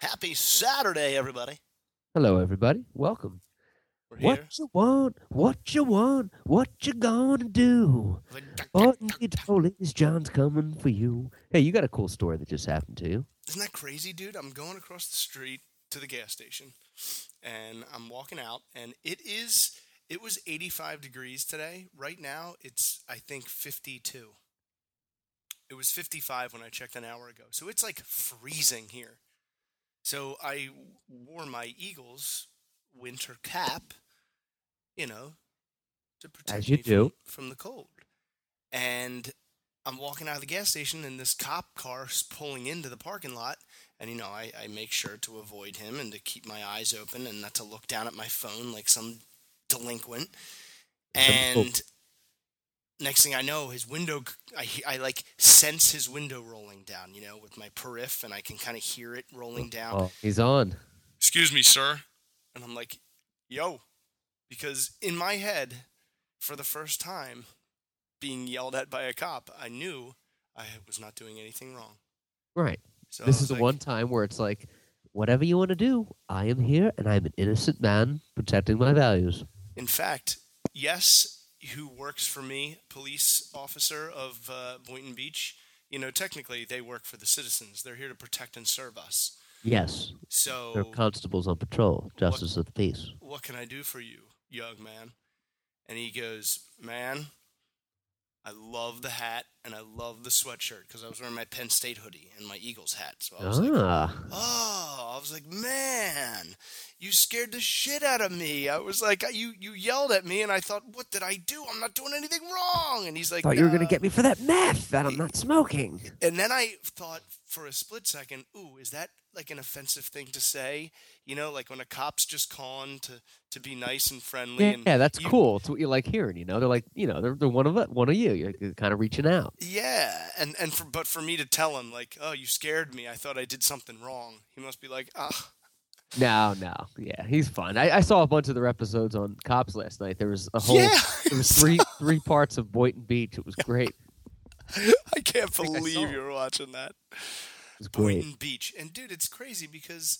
Happy Saturday, everybody. Hello, everybody. Welcome. Here. What you want? What you want? What you gonna do? Boynton Beach Police, Jon's coming for you. Hey, you got a cool story that just happened to you. Isn't that crazy, dude? I'm going across the street to the gas station and I'm walking out and it is it was 85 degrees today. Right now it's I think 52. It was 55 when I checked an hour ago. So it's like freezing here. So I wore my Eagles winter cap, you know, to protect As you me do. From, from the cold. And I'm walking out of the gas station and this cop car's pulling into the parking lot. And, you know, I, I make sure to avoid him and to keep my eyes open and not to look down at my phone like some delinquent. Some fool. And next thing I know, his window, I, I like sense his window rolling down, you know, with my periph and I can kind of hear it rolling oh, down Oh, he's on. excuse me, sir. And I'm like, yo. Because in my head, for the first time, being yelled at by a cop, I knew I was not doing anything wrong. Right. So this is was the like, one time where it's like, whatever you want to do, I am here and I'm an innocent man protecting my values. In fact, yes, who works for me, police officer of uh, Boynton Beach, you know, technically they work for the citizens. They're here to protect and serve us. Yes, So they're constables on patrol, justice of the peace. what can I do for you, young man? And he goes, man, I love the hat and I love the sweatshirt because I was wearing my Penn State hoodie and my Eagles hat. So I was like, Ah, oh, I was like, man, you scared the shit out of me. I was like, you you yelled at me and I thought, what did I do? I'm not doing anything wrong. And he's like, thought you were gonna get me for that meth that I'm not smoking. And then I thought for a split second, ooh, is that like an offensive thing to say? You know, like when a cop's just calling to to be nice and friendly. Yeah, and yeah, that's you- cool. It's what you like hearing. You know, they're like, you know, they're, they're one of one of you. You're kind of reaching out. Yeah, and and for but for me to tell him like, oh, you scared me. I thought I did something wrong. He must be like, ah, No, no, yeah, he's fun. I, I saw a bunch of their episodes on Cops last night. There was a whole, yeah. there was three three parts of Boynton Beach. It was great. I can't think I believe you're watching that. It was great. Beach, and dude, it's crazy because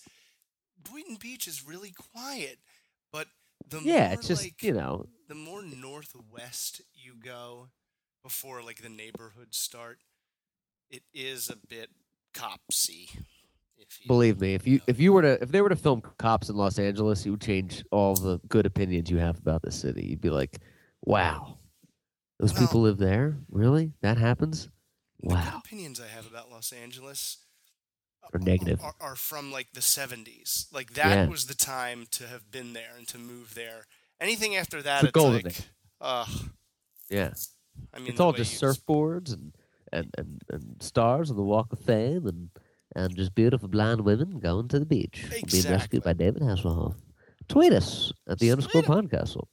Boynton Beach is really quiet, but the Yeah, more it's just like you know, the more northwest you go before like the neighborhoods start, it is a bit copsy. Believe me, if you know. if you were to if they were to film cops in Los Angeles, you would change all the good opinions you have about the city. You'd be like, wow, those Well- people live there. Really, that happens? Wow. opinions I have about Los Angeles Are negative. are, are from like the 70s. Like that Yeah. was the time to have been there and to move there. Anything after that, it's golden like, ugh. Yeah, I mean, it's all just surfboards and, and, and, and stars on the Walk of Fame and and just beautiful blonde women going to the beach, being rescued by David Hasselhoff. Tweet us at the underscore Tweet 'em. podcastle.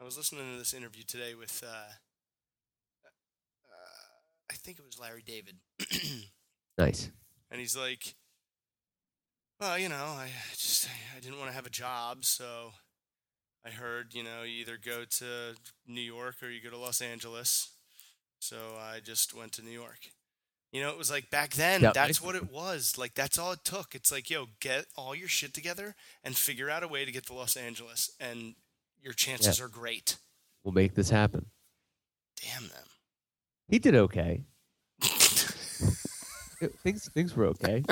I was listening to this interview today with, uh, uh, I think it was Larry David, Nice. And he's like, "Well, you know, I just I didn't want to have a job, so I heard, you know, you either go to New York or you go to Los Angeles, so I just went to New York." You know, it was like back then. Yeah, that's what it was. Like that's all it took. It's like, yo, get all your shit together and figure out a way to get to Los Angeles, and your chances are great. We'll make this happen. Damn them. He did okay. Things things were okay.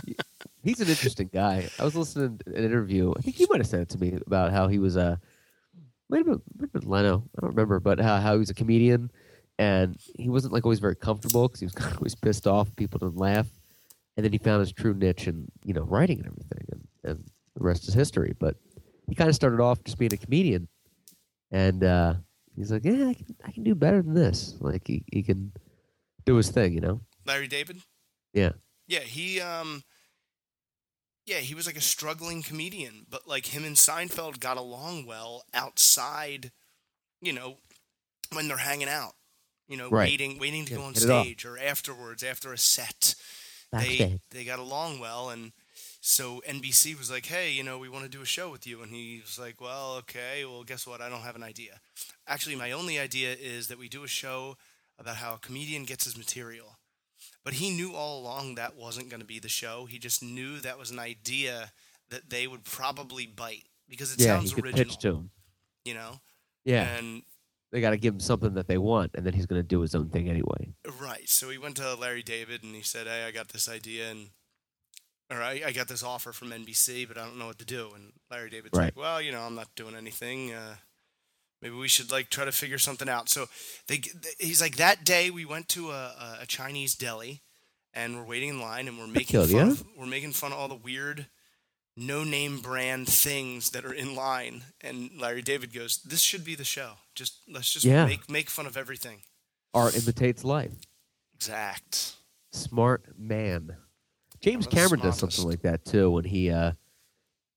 He's an interesting guy. I was listening to an interview. I think you might have said it to me about how he was a might have been, might have been Leno. I don't remember, but how, how he was a comedian and he wasn't like always very comfortable because he was kind of always pissed off. People didn't laugh, and then he found his true niche in you know writing and everything, and, and the rest is history. But he kind of started off just being a comedian, and uh, he's like, yeah, I can I can do better than this. Like he, he can do his thing, you know. Larry David? Yeah. Yeah, he um yeah, he was like a struggling comedian, but like him and Seinfeld got along well outside, you know, when they're hanging out. You know, Right. waiting waiting to Yeah, go on hit it off. stage or afterwards after a set. They they got along well and so NBC was like, "Hey, you know, we want to do a show with you." And he was like, "Well, okay. Well, guess what? I don't have an idea. Actually, my only idea is that we do a show about how a comedian gets his material." But he knew all along that wasn't going to be the show. He just knew that was an idea that they would probably bite because it yeah, sounds he original, pitch to him. you know. Yeah, And they got to give him something that they want, and then he's going to do his own thing anyway. Right. So he went to Larry David and he said, "Hey, I got this idea and or I, I got this offer from NBC, but I don't know what to do." And Larry David's Right. like, "Well, you know, I'm not doing anything. Uh, maybe we should like try to figure something out." So they he's like, "That day we went to a, a, Chinese deli and we're waiting in line and we're making fun of, we're making fun of all the weird no name brand things that are in line." And Larry David goes, "This should be the show. Just let's just Yeah. make make fun of everything." Art imitates life. Exact. Smart man. James Cameron does something like that too when he uh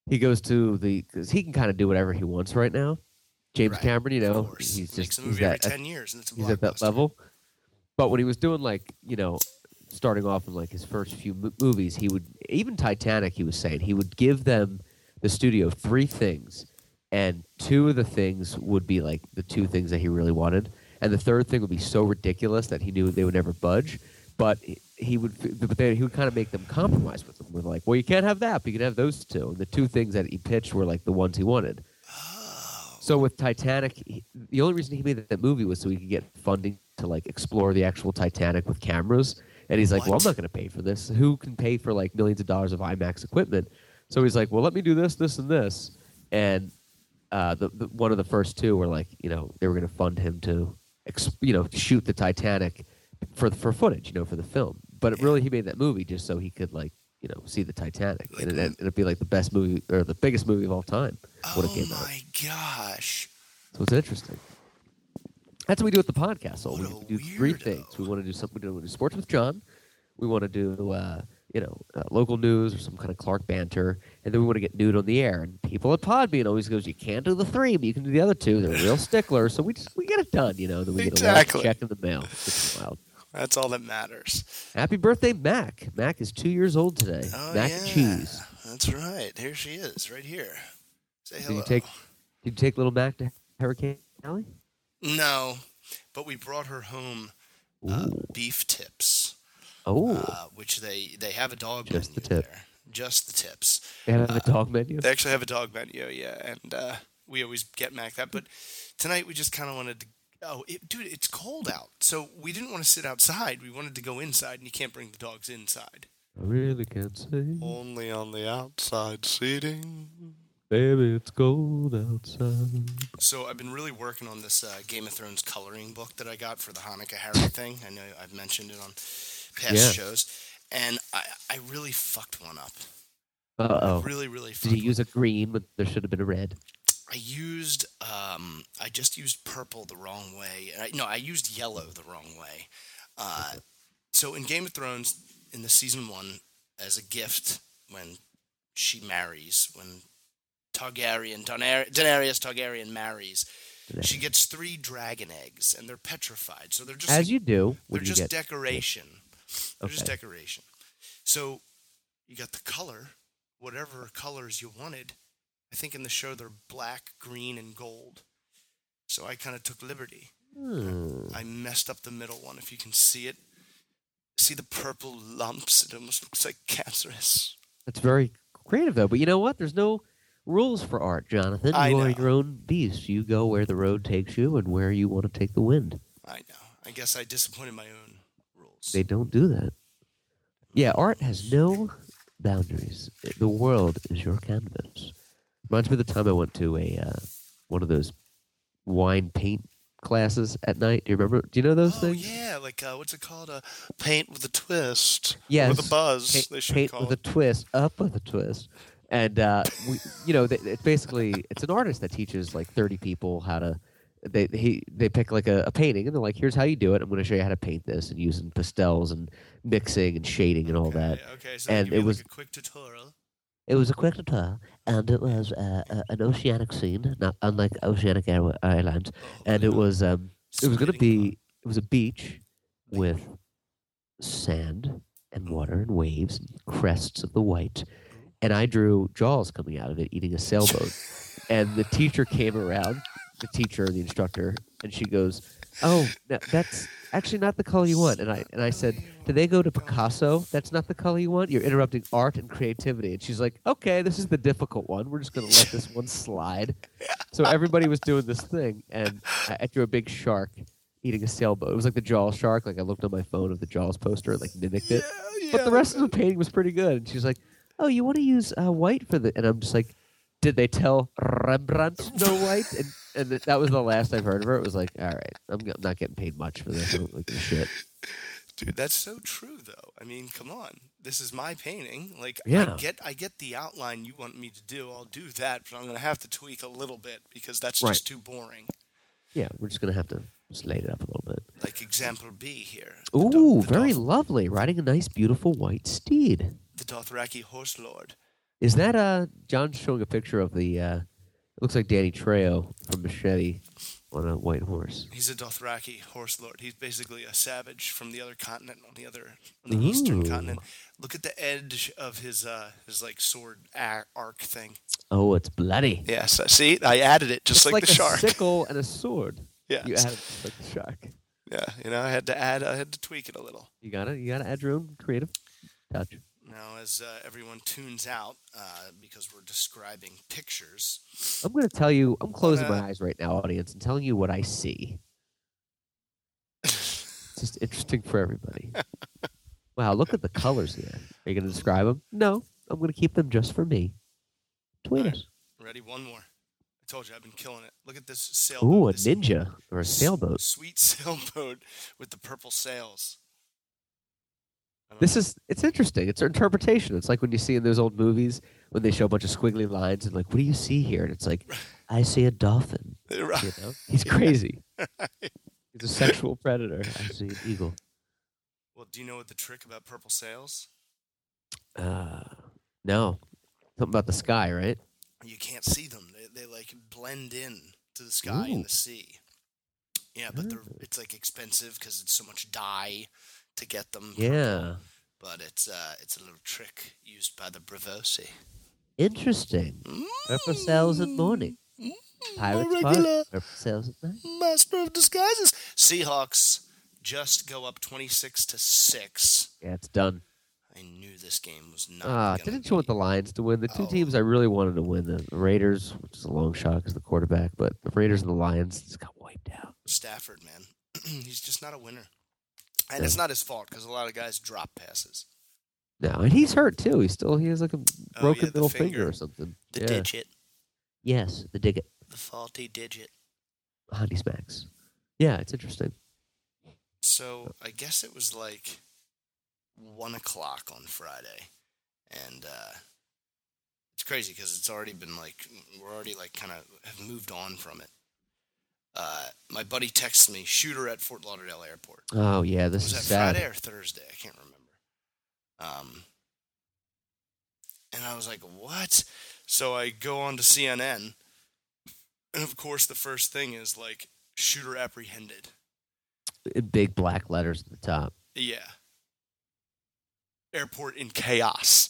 he goes to the because he can kind of do whatever he wants right now. James Right, Cameron, you know, he's just he's at, ten years, and it's a he's at that level. But when he was doing like you know, starting off in like his first few mo- movies, he would even Titanic. He was saying he would give them the studio three things, and two of the things would be like the two things that he really wanted, and the third thing would be so ridiculous that he knew they would never budge. But he- would, but then he would kind of make them compromise with them. With like, well, you can't have that, but you can have those two. And the two things that he pitched were like the ones he wanted. So with Titanic, he, the only reason he made that movie was so he could get funding to like explore the actual Titanic with cameras. And he's like, "Well, I'm not going to pay for this. Who can pay for like millions of dollars of IMAX equipment?" So he's like, "Well, let me do this, this, and this." And uh, the, the one of the first two were like, you know, they were going to fund him to, ex- you know, shoot the Titanic for for footage, you know, for the film. But it really, he made that movie just so he could like, you know, see the Titanic, Like- and it, it'd be like the best movie or the biggest movie of all time. when it oh came out. my gosh! So it's interesting. That's what we do with the podcast. So What we, do three things. We want to do something. We want to do sports with Jon. We want to do, uh, you know, uh, local news or some kind of Clark banter, and then we want to get nude on the air. And people at Podbean always goes, "You can't do the three, but you can do the other two. They're real sticklers." So we just we get it done. You know, then we get a Exactly. check in the mail. It's wild. That's all that matters. Happy birthday, Mac. Mac is two years old today. Oh Mac yeah, and cheese. That's right. Here she is, right here. Say Did hello. you take Did you take little Mac to Hurricane Alley? No, but we brought her home uh, beef tips, Oh, uh, which they they have a dog Just the menu tip. there. Just the tips. they have a dog menu. They actually have a dog menu, yeah, and uh, we always get Mac that. But tonight we just kind of wanted to. Oh, it, dude, it's cold out, so we didn't want to sit outside. We wanted to go inside, and you can't bring the dogs inside. I really can't say. Only on the outside seating. Baby, it's cold outside. So I've been really working on this uh, Game of Thrones coloring book that I got for the Hanukkah Harry thing. I know I've mentioned it on past Yeah. shows, and I, I really fucked one up. Uh oh. really, really Did you use a green when there should have been a red? I used um I just used purple the wrong way. I, no, I used yellow the wrong way. Uh, so in Game of Thrones, in the season one, as a gift when she marries, when Targaryen Daener- Daenerys Targaryen marries, she gets three dragon eggs, and they're petrified. So they're just As you do they're you just get. decoration. They're just decoration. So you got the color, whatever colors you wanted. I think in the show they're black, green, and gold. So I kind of took liberty. Hmm. I messed up the middle one. If you can see it, see the purple lumps. It almost looks like cancerous. That's very creative, though. But you know what? There's no rules for art, Jonathan. I you are know. your own beast. You go where the road takes you and where you want to take the wind. I know. I guess I disappointed my own rules. They don't do that. Yeah, art has no boundaries. The world is your canvas. Reminds me of the time I went to a uh, one of those wine paint classes at night. Do you remember? Do you know those oh things? yeah, like uh, what's it called? A paint with a twist. Yes. with a buzz. paint, they should paint call with it. a twist, up with a twist. And uh, we, you know, it's basically it's an artist that teaches like thirty people how to. They he they pick like a, a painting and they're like, here's how you do it. I'm going to show you how to paint this and using pastels and mixing and shading and all okay, that. Okay, so And it you, like, was- a quick tutorial. It was a quick tutorial, and it was uh, a, an oceanic scene, not unlike Oceanic Air- Airlines. Oh, And it was um, it was going to be it was a beach with sand and water and waves and crests of the white. And I drew Jaws coming out of it eating a sailboat. and the teacher came around, the teacher, the instructor, and she goes, "Oh, no, that's actually not the color you want." And I and I said, do they go to Picasso? That's not the color you want. You're interrupting art and creativity." And she's like, "Okay, this is the difficult one. We're just going to let this one slide." So everybody was doing this thing, and I, drew a big shark eating a sailboat. It was like the Jaws shark. Like I looked on my phone of the Jaws poster, and, like mimicked it. yeah. But the rest of the painting was pretty good. And she's like, "Oh, you want to use uh, white for the?" And I'm just like, "Did they tell Rembrandt no white?" And and that was the last I've heard of her. It was like, "All right, I'm g- not getting paid much for this. I don't like this shit." Dude, that's so true though. I mean, come on. This is my painting. Like Yeah. I get I get the outline you want me to do. I'll do that, but I'm going to have to tweak a little bit because that's Right. just too boring. Yeah, we're just gonna have to just lay it up a little bit. Like example B here. Ooh, Do- very Doth- lovely. Riding a nice, beautiful white steed. the Dothraki horse lord. Is that uh Jon's showing a picture of the uh it looks like Danny Trejo from Machete on a white horse. He's a Dothraki horse lord. He's basically a savage from the other continent on the other on the eastern continent. Look at the edge of his uh his like sword arc thing. Oh, it's bloody. Yes, I see. I added it just it's like, like, the a shark. sickle and a sword. Yeah. You added just like the shark. Yeah, you know, I had to add I had to tweak it a little. You got it. you gotta add your own creative touch. Now, as uh, everyone tunes out uh, because we're describing pictures, I'm gonna tell you I'm closing my Uh, eyes right now, audience, and telling you what I see. It's just interesting for everybody. wow, look at the colors here. Are you gonna describe them? No, I'm gonna keep them just for me. Tweet Alright. us. ready? One more. I told you I've been killing it. Look at this sailboat. Ooh, a ninja or a sailboat. Sweet sailboat with the purple sails. This is it's interesting. It's an interpretation. It's like when you see in those old movies when they show a bunch of squiggly lines and like, what do you see here? And it's like, I see a dolphin. You know, he's crazy. He's a sexual predator. I see an eagle. Well, do you know what the trick about purple sails? Uh, no, something about the sky, right? You can't see them. They, they like blend in to the sky Ooh. and the sea. Yeah, but they're, it's like expensive because it's so much dye to get them. Yeah, But it's uh, it's a little trick used by the Braavosi. interesting. Purple sails at morning. Mm, Pirates park. Purple sails at night. master of disguises. Seahawks just go up twenty six to six. Yeah, it's done. I knew this game was not. Ah, didn't you want the Lions to win? The two Oh. teams I really wanted to win, the Raiders, which is a long shot because the quarterback, but the Raiders and the Lions just got wiped out. Stafford, man? He's just not a winner, and Yeah. it's not his fault because a lot of guys drop passes. No, and he's hurt too. He still he has like a Oh, broken yeah, the middle finger. finger. or something. The yeah. digit, Yes, the digit. the faulty digit. Honey smacks. Yeah, it's interesting. So I guess it was like one o'clock on Friday, and uh, it's crazy because it's already been like we're already like kind of have moved on from it. Uh, my buddy texts me, shooter at Fort Lauderdale Airport. Oh yeah, this was is that sad. Friday or Thursday? I can't remember. Um, and I was like, "What?" So I go on to CNN, and of course, the first thing is like shooter apprehended. Big black letters at the top. Yeah. Airport in chaos.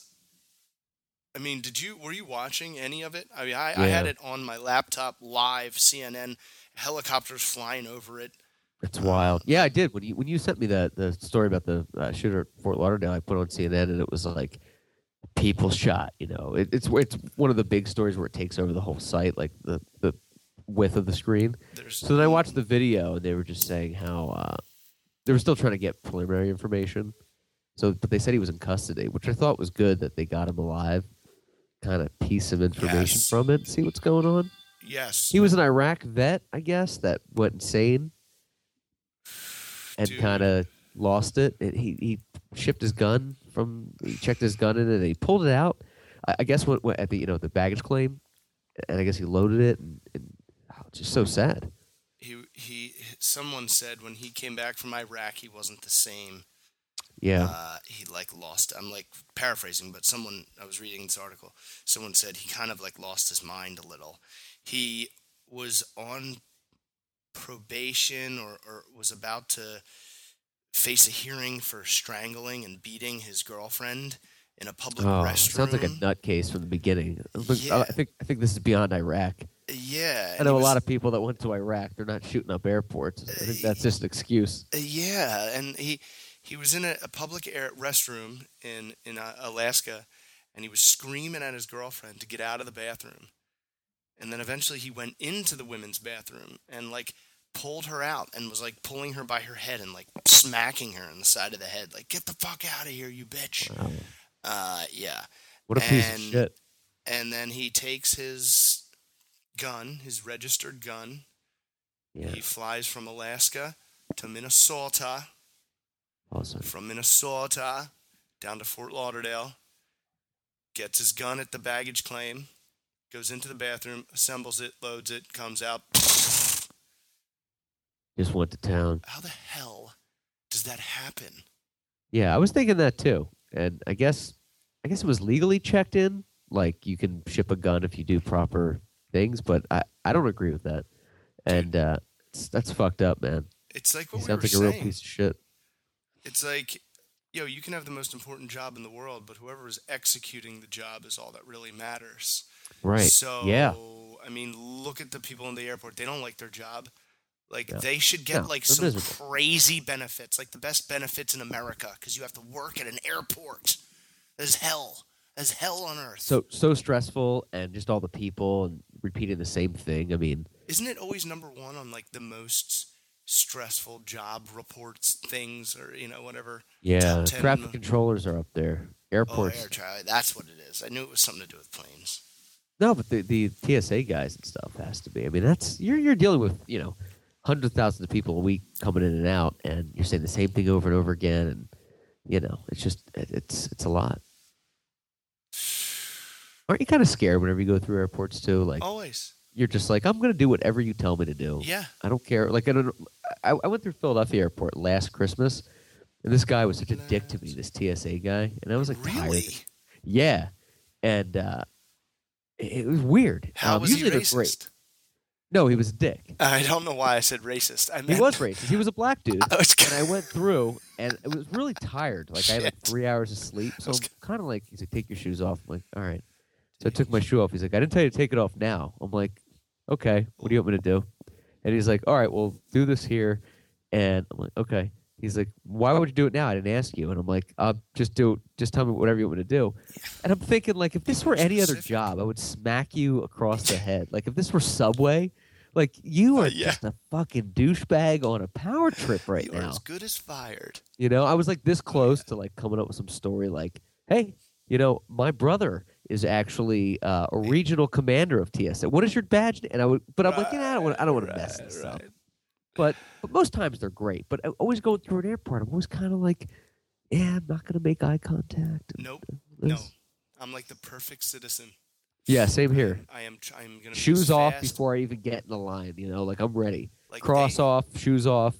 I mean, did you were you watching any of it? I mean, I, I had it on my laptop live, CNN, helicopters flying over it. It's wild. Yeah, I did. When you when you sent me the the story about the uh, shooter at Fort Lauderdale, I put on CNN and it was like people shot. You know, it, it's it's one of the big stories where it takes over the whole site, like the the width of the screen. There's So then I watched the video and they were just saying how uh, they were still trying to get preliminary information. So, but they said he was in custody, which I thought was good that they got him alive. Kind of piece some information Yes. from it, see what's going on. Yes, He was an Iraq vet, I guess, that went insane and kind of lost it. He he shipped his gun from he checked his gun in and he pulled it out. I, I guess what, what at the you know the baggage claim, and I guess he loaded it and, and oh, it's just so sad. he he. Someone said when he came back from Iraq, he wasn't the same. Yeah, Uh, he like lost. I'm like paraphrasing, but someone I was reading this article. Someone said he kind of like lost his mind a little. He was on probation or, or was about to face a hearing for strangling and beating his girlfriend in a public Oh, restroom. sounds like a nutcase from the beginning. Yeah. I think I think this is beyond Iraq. Yeah, I know a lot of people that went to Iraq. They're not shooting up airports. I think that's just an excuse. Uh, Yeah, and he he was in a, a public air restroom in in uh, Alaska, and he was screaming at his girlfriend to get out of the bathroom, and then eventually he went into the women's bathroom and like pulled her out and was like pulling her by her head and like smacking her in the side of the head, like get the fuck out of here, you bitch. Wow. Uh, yeah, What a piece of And- shit. and then he takes his gun, his registered gun. Yeah, He flies from Alaska to Minnesota. awesome. from Minnesota down to Fort Lauderdale, gets his gun at the baggage claim, goes into the bathroom, assembles it, loads it, comes out. Just went to town. How the hell does that happen? Yeah, I was thinking that too. And I guess I guess it was legally checked in. Like you can ship a gun if you do proper things, but I, I don't agree with that. And uh, it's, that's fucked up, man. It's like He what we sounds were like a real piece of shit. It's like, yo, you can have the most important job in the world, but whoever is executing the job is all that really matters. Right. So, yeah. I mean, look at the people in the airport. They don't like their job. Like Yeah. they should get No, like some miserable. crazy benefits, like the best benefits in America, because you have to work at an airport. As hell. as hell on earth. So so stressful and just all the people and repeating the same thing. I mean, Isn't it always number one on like the most stressful job reports things or you know whatever? yeah, traffic controllers are up there. Oh, Airports. air traffic. That's what it is. I knew it was something to do with planes. No, but the, the TSA guys and stuff has to be. I mean, that's you're you're dealing with you know hundreds of thousands of people a week coming in and out, and you're saying the same thing over and over again, and you know it's just it, it's it's a lot. Aren't you kind of scared whenever you go through airports too? Like Always. you're just like I'm going to do whatever you tell me to do. Yeah. I don't care. Like I don't. I, I went through Philadelphia airport last Christmas, and this guy was such a dick to me. This TSA guy, and I was like tired. really? Yeah, and uh, it, was weird. How Um, was he they're great. racist? No, he was a dick. I don't know why I said racist. I He was racist. He was a black dude. I was And I went through, and it was really tired. Like I had like three hours of sleep, so was I'm kind of like, he's like, take your shoes off. I'm like, all right. So I took my shoe off. He's like, I didn't tell you to take it off now. I'm like, okay. What do you want me to do? And he's like, all right, well, do this here. And I'm like, okay. He's like, why would you do it now? I didn't ask you. And I'm like, uh, just do, it. just tell me whatever you want me to do. And I'm thinking, like, if this were any other job, I would smack you across the head. Like, if this were Subway, like, you Uh, are yeah. just a fucking douchebag on a power trip right you now. as good as fired. You know, I was like this close to like coming up with some story like, hey, you know, my brother is actually uh, a regional commander of TSA. What is your badge? And I would, but I'm like, you know, I don't want, I don't want to mess Right, this up. But, but most times they're great. But uh, always going through an airport, I'm always kind of like, yeah, I'm not gonna make eye contact. Nope. this." No. I'm like the perfect citizen. Yeah, same here. I am. I'm gonna Shoes off fast, before I even get in the line. You know, like I'm ready. Like Cross they, off, shoes off,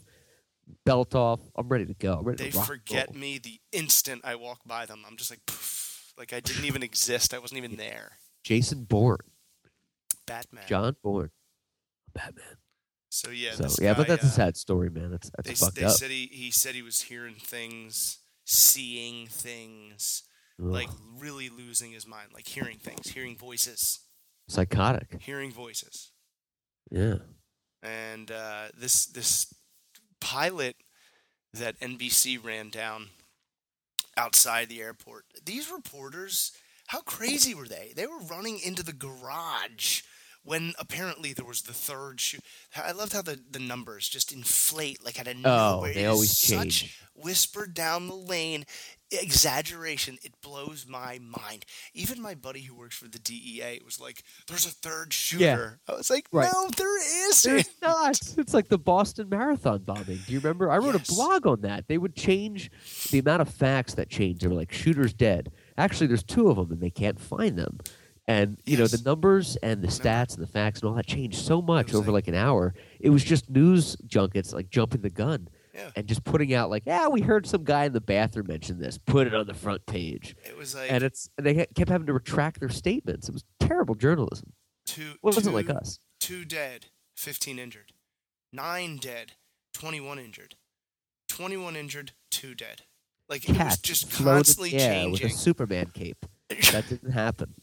belt off. I'm ready to go. Ready They to forget me the instant I walk by them. I'm just like, poof, like I didn't even exist. I wasn't even there. Jason Bourne, Batman. John Bourne, Batman. So yeah. so yeah, but guy, that's a uh, sad story, man. That's that's They, fucked they up. said he, he said he was hearing things, seeing things, Ugh. like really losing his mind, like hearing things, hearing voices, psychotic. hearing voices. Yeah. And uh, this this pilot that NBC ran down outside the airport. These reporters, how crazy were they? They were running into the garage when apparently there was the third shoot. I loved how the, the numbers just inflate like out of Oh, nowhere. they It is always such change. whispered down the lane exaggeration. It blows my mind. Even my buddy who works for the DEA was like, "There's a third shooter." I was like, Right. "No, there isn't." There's not. It's like the Boston Marathon bombing. Do you remember? I wrote Yes. a blog on that. They would change the amount of facts that change. They were like, shooter's dead. Actually, there's two of them, and they can't find them. And you know the numbers and the stats and the facts and all that changed so much over like- an hour. It was just news junkets like jumping the gun Yeah. and just putting out like, yeah, we heard some guy in the bathroom mention this. Put it on the front page. It was like and it's and they kept having to retract their statements. It was terrible journalism. two. Well, it wasn't two, like us. Two dead, fifteen injured. nine dead, 21 injured, 21 injured, two dead. Like it was just constantly the air with a Superman cape. That didn't happen.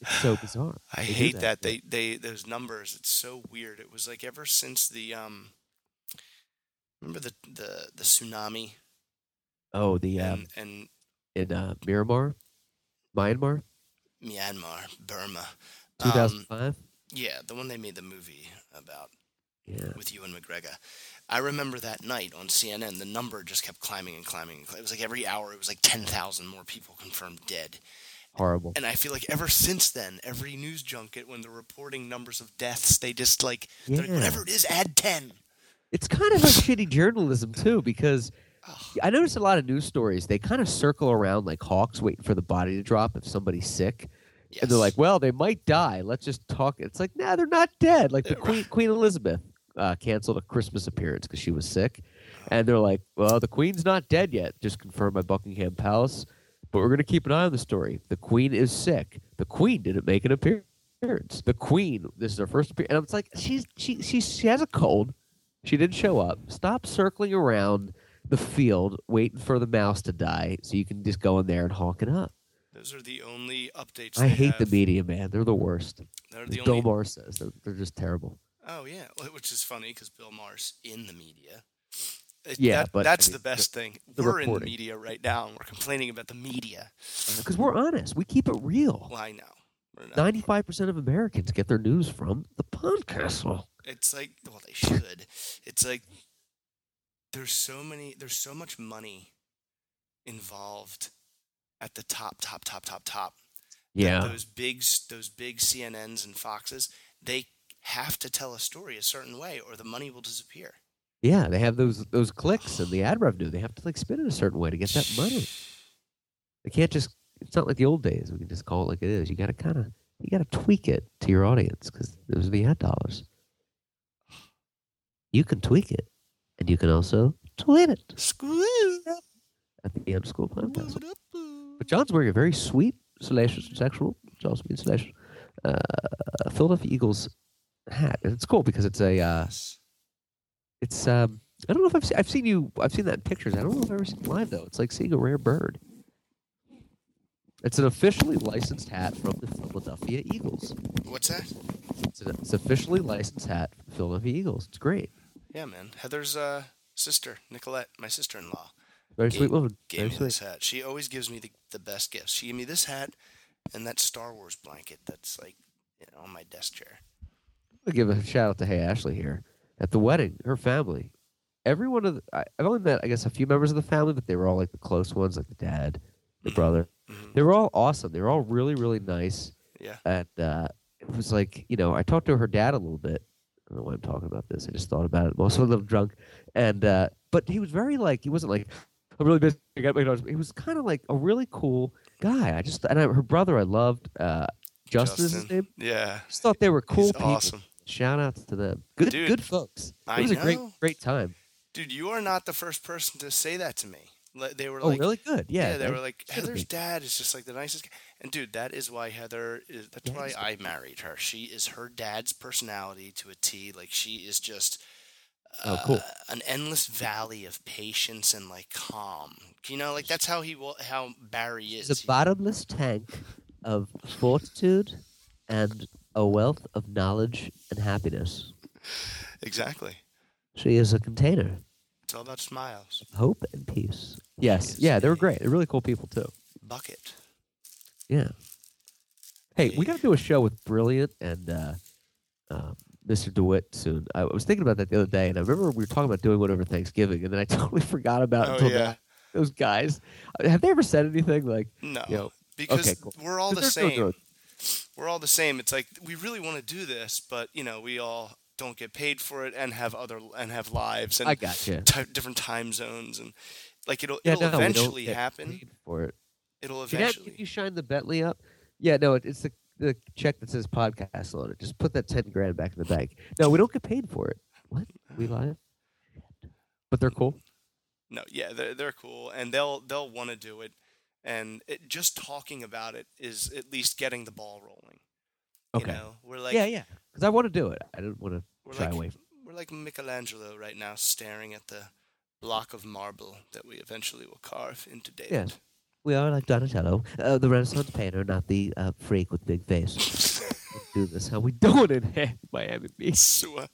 It's so bizarre. I They hate that. Yeah. They they those numbers. It's so weird. It was like ever since the um. Remember the the the tsunami Oh, the um, and and in uh, Miramar, Myanmar, Myanmar, Burma. two thousand five. Um, yeah, the one they made the movie about yeah, with Ewan McGregor. I remember that night on CNN, the number just kept climbing and climbing. It was like every hour, it was like 10,000 more people confirmed dead. Horrible. And I feel like ever since then, every news junket, when they're reporting numbers of deaths, they just like, they're like whatever it is, add 10. It's kind of like shitty journalism too, because. I notice a lot of news stories. They kind of circle around like hawks, waiting for the body to drop if somebody's sick, Yes. and they're like, "Well, they might die. Let's just talk." It's like, nah, they're not dead. Like the Queen, Queen Elizabeth, uh, canceled a Christmas appearance because she was sick, and they're like, "Well, the Queen's not dead yet, just confirmed by Buckingham Palace, but we're gonna keep an eye on the story. The Queen is sick. The Queen didn't make an appearance. The Queen, this is her first appearance, and it's like, she's she she she has a cold. She didn't show up. Stop circling around the field waiting for the mouse to die so you can just go in there and hawk it up. Those are the only updates. I hate the media, man. They're the worst. They're the Bill only. Maher says, they're, they're just terrible. Oh, yeah. Which is funny because Bill Maher's in the media. Yeah, that- but, I that's mean, the best thing. the We're in the media right now, and we're complaining about the media. Because we're honest. We keep it real. Well, I know. Ninety-five percent of Americans get their news from the podcast. It's like, well, they should. It's like there's so many, there's so much money involved at the top, top, top, top, top. Yeah, Those big, those big CNNs and Foxes, they have to tell a story a certain way, or the money will disappear. Yeah. They have those those clicks and the ad revenue. They have to like spin it a certain way to get that money. They can't just. It's not like the old days. We can just call it like it is. You got to kind of. You got to tweak it to your audience because those are the ad dollars. You can tweak it, and you can also tweet it Squeeze. at the underscore podcastle. But Jon's wearing a very sweet, salacious, and sexual, Jon's being salacious, uh, Philadelphia Eagles hat, and it's cool because it's a, uh, it's um, I don't know if I've seen, I've seen you, I've seen that in pictures. I don't know if I've ever seen live though. It's like seeing a rare bird. It's an officially licensed hat from the Philadelphia Eagles. What's that? It's an it's officially licensed hat from the Philadelphia Eagles. It's great. Yeah, man. Heather's uh, sister, Nicolette, my sister-in-law, Very Gave- sweet woman. gave Very me sweet. this hat. She always gives me the, the best gifts. She gave me this hat and that Star Wars blanket that's like you know, on my desk chair. I'll give a shout out to Hey Ashley here at the wedding. Her family, everyone of the, I, I've only met I guess a few members of the family, but they were all like the close ones, like the dad, the Mhm. brother. Mhm. They were all awesome. They were all really really nice. Yeah. And uh, it was like you know I talked to her dad a little bit. I don't know why I'm talking about this. I just thought about it. I'm also a little drunk, and uh, but he was very like he wasn't like I'm really busy. I got my notes." He was kind of like a really cool guy. I just and I, her brother I loved. Uh, Justin, Justin. name. Yeah. Just thought they were cool He's people. awesome. Shout out to them. Good, Dude, good folks. It I was a great, great time. Dude, you are not the first person to say that to me. They were Oh, like, really? Good. Yeah. they were like, Heather's dad is just like the nicest guy. And dude, that is why Heather is. That's Yeah, why I married her. She is her dad's personality to a T. Like she is just. Oh, cool. uh, an endless valley of patience and like calm. You know, like that's how he will. How Barry is. The bottomless tank of fortitude and a wealth of knowledge and happiness. exactly. She is a container It's all about smiles. of hope and peace. Yes. Yeah, they were great. They're really cool people too. Bucket. Yeah. Hey, we got to do a show with Brilliant and uh, um, Mr. DeWitt soon. I was thinking about that the other day, and I remember we were talking about doing one over Thanksgiving, and then I totally forgot about it Oh until yeah. those guys. Have they ever said anything like, No. you know, because okay, cool. we're all the same. We're all the same. It's like we really want to do this, but you know, we all don't get paid for it and have other and have lives and I got you. ti different time zones and like it'll Yeah, it'll no, eventually happen. for it. It'll Can, that, eventually. can you shine the Bentley up? Yeah, no, it, it's the the check that says podcast on it. Just put that ten grand back in the bank. No, we don't get paid for it. What? We live? But they're cool. No, yeah, they're they're cool, and they'll they'll want to do it, and it, just talking about it is at least getting the ball rolling. Okay. You know, we're like, yeah, yeah. because I want to do it. I don't want to shy like away. From, we're like Michelangelo right now, staring at the block of marble that we eventually will carve into David. Yes. we are like Donatello, uh, the Renaissance painter, not the uh, freak with big face. Do this. How we doing in here, Miami Beach? How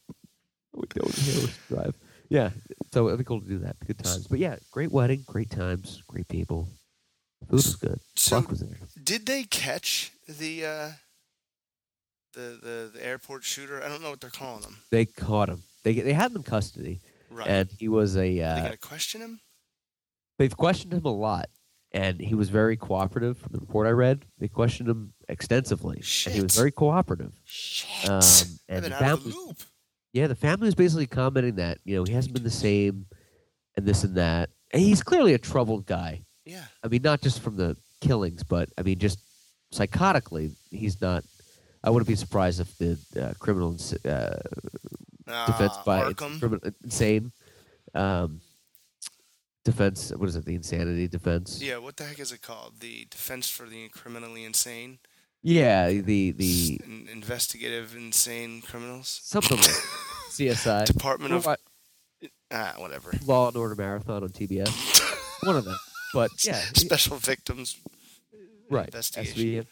we doing here? Let's drive. Yeah. So it'd be cool to do that. Good times. But yeah, great wedding, great times, great people. Food was good. So- was there. Did they catch the uh, the the the airport shooter? I don't know what they're calling him. They caught him. They they had him in custody, Right. and he was a. Are they Uh, gonna question him? they've questioned him a lot, and he was very cooperative. From the report I read, they questioned him extensively, and he was very cooperative. Shit. Um, and the the family, loop. yeah, the family was basically commenting that you know he hasn't been the same, and this and that. And he's clearly a troubled guy. Yeah. I mean, not just from the killings, but I mean, just psychotically, he's not. I wouldn't be surprised if the uh, criminal ins- uh, defense by criminal, insane um, defense. What is it? The insanity defense. Yeah. What the heck is it called? The Defense for the Criminally Insane. Yeah, the the In- investigative insane criminals. something like CSI. Department of ah whatever. Law and Order Marathon on TBS. One of them. But yeah, Special victims. right. investigation. SVM.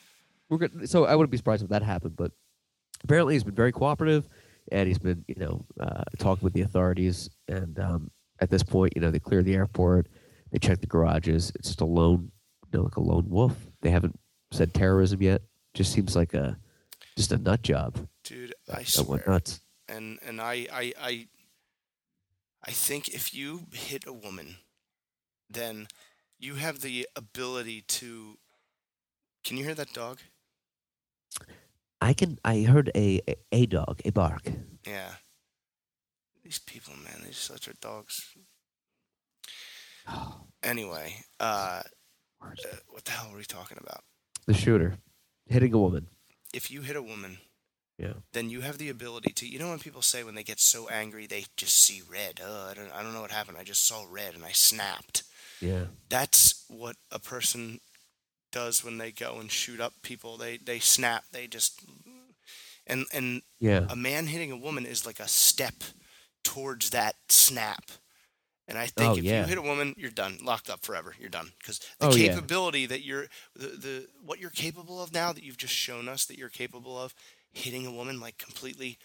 We're good. So I wouldn't be surprised if that happened. But apparently, he's been very cooperative, and he's been, you know, uh, talking with the authorities. And um, at this point, you know, they cleared the airport, they checked the garages. It's just a lone, you know, like a lone wolf. They haven't said terrorism yet. Just seems like a just a nut job. Dude, I That went swear. nuts. and and I, I I I think if you hit a woman, then you have the ability to. Can you hear that dog? I can. I heard a a, a dog, a bark. Yeah. These people, man, they such are dogs. Anyway, uh, uh, what the hell were we talking about? The shooter hitting a woman. If you hit a woman, Yeah. then you have the ability to. You know when people say when they get so angry they just see red. Oh, I don't, I don't know what happened. I just saw red and I snapped. Yeah. that's what a person does when they go and shoot up people. They they snap. They just and and Yeah. a man hitting a woman is like a step towards that snap. And I think Oh, if yeah. you hit a woman, you're done, locked up forever. You're done because the Oh, yeah. capability that you're the, the what you're capable of now that you've just shown us that you're capable of hitting a woman like completely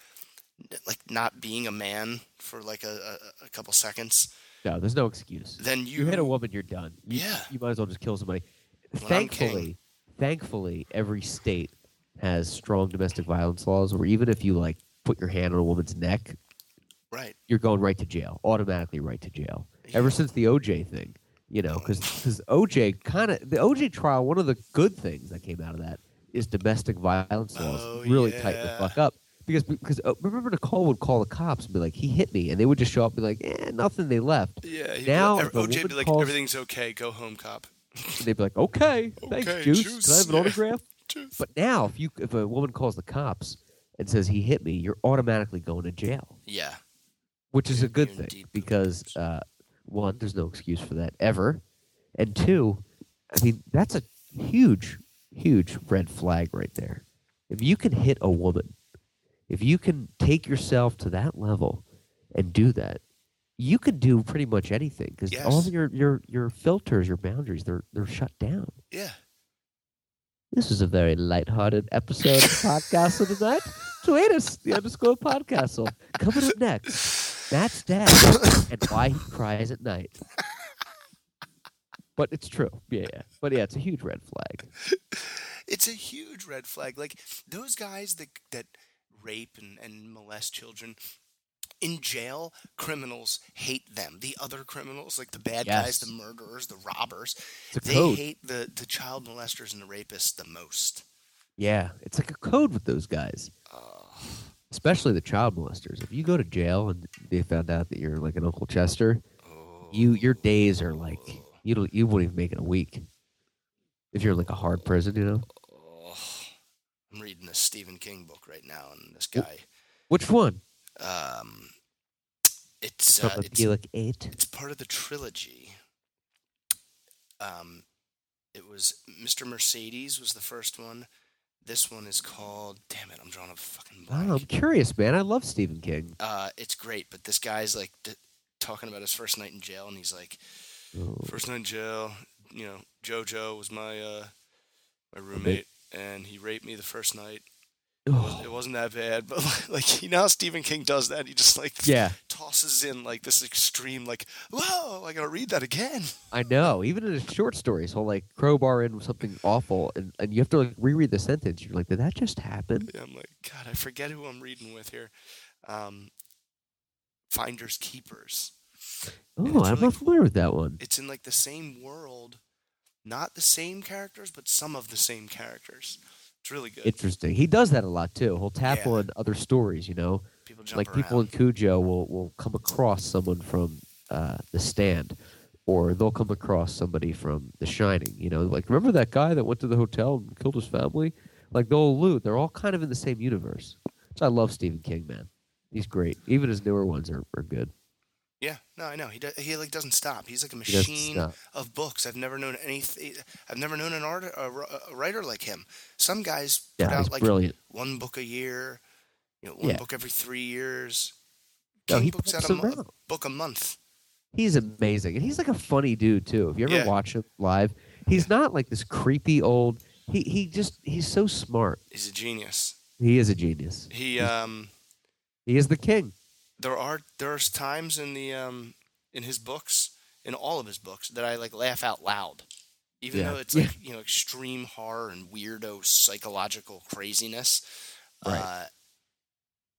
like not being a man for like a, a, a couple seconds. No, there's no excuse. Then you, You hit a woman, you're done. You, Yeah. You might as well just kill somebody. When thankfully, thankfully, every state has strong domestic violence laws where even if you like put your hand on a woman's neck, right. you're going right to jail, automatically right to jail. Ever since the OJ thing, you know, because OJ kind of the OJ trial, one of the good things that came out of that is domestic violence laws Oh, really tighten the fuck up. Because because uh, remember Nicole would call the cops and be like, he hit me, and they would just show up and be like, eh, nothing. They left. Yeah. Now, like, OJ would be like, calls- everything's okay. Go home, cop. And they'd be like, okay, thanks, Okay, Juice. Juice, Can I have an autograph? But now, if you if a woman calls the cops and says he hit me, you're automatically going to jail, Yeah. which is a good you're thing because uh, one, there's no excuse for that ever, and two, I mean that's a huge, huge red flag right there. If you can hit a woman, if you can take yourself to that level and do that, you can do pretty much anything because all Yes. of your your your filters, your boundaries, they're they're shut down. Yeah. This is a very lighthearted episode of Podcastle tonight. Tweet us, the underscore Podcastle. Coming up next, Matt's dad and why he cries at night. But it's true. Yeah, yeah. But yeah, it's a huge red flag. It's a huge red flag. Like those guys that that rape and, and molest children in jail, criminals hate them. The other criminals, like the bad guys, the murderers, the robbers, they code. hate the, the child molesters and the rapists the most. Yeah, it's like a code with those guys, Oh, especially the child molesters. If you go to jail and they found out that you're like an Uncle Chester, you your days are like oh. you don't you wouldn't even make it a week. If you're like a hard prison, you know. Oh. I'm reading this Stephen King book right now, and this guy, Which one? um, it's uh, it's, Eight. it's part of the trilogy. Um, it was Mr. Mercedes was the first one. This one is called. Damn it, I'm drawing a fucking I don't know, blank. I'm curious, man. I love Stephen King. Uh, it's great, but this guy's like d- talking about his first night in jail, and he's like, Oh, first night in jail. You know, JoJo was my uh, my roommate, and he raped me the first night. Oh, it wasn't that bad, but like you know how Stephen King does that. He just like yeah, tosses in like this extreme, like whoa, I gotta read that again. I know. Even in his short stories, he'll like crowbar in with something awful, and, and you have to like reread the sentence. You're like, did that just happen? I'm like, God, I forget who I'm reading with here. Um, Finders Keepers. Oh, I'm really not familiar with that one. It's in like the same world, not the same characters, but some of the same characters. It's really good. Interesting. He does that a lot too. He'll tap Yeah. on other stories. You know, people like around. people in Cujo will will come across someone from uh, The Stand, or they'll come across somebody from The Shining. You know, like remember that guy that went to the hotel and killed his family? Like they'll allude. They're all kind of in the same universe. So I love Stephen King, man. He's great. Even his newer ones are, are good. Yeah, no, I know. He do, he like doesn't stop. He's like a machine of books. I've never known any. I've never known an art a, a writer like him. Some guys put Yeah, out like brilliant. one book a year, you know, one Yeah. book every three years. No, King he books out a, mo- book a month. He's amazing, and he's like a funny dude too. If you ever Yeah. watch him live, he's not like this creepy old. He he just he's so smart. He's a genius. He is a genius. He um, He is the king. There are there's times in the um in his books, in all of his books, that I like laugh out loud, even Yeah. though it's like you know extreme horror and weirdo psychological craziness. Right. Uh,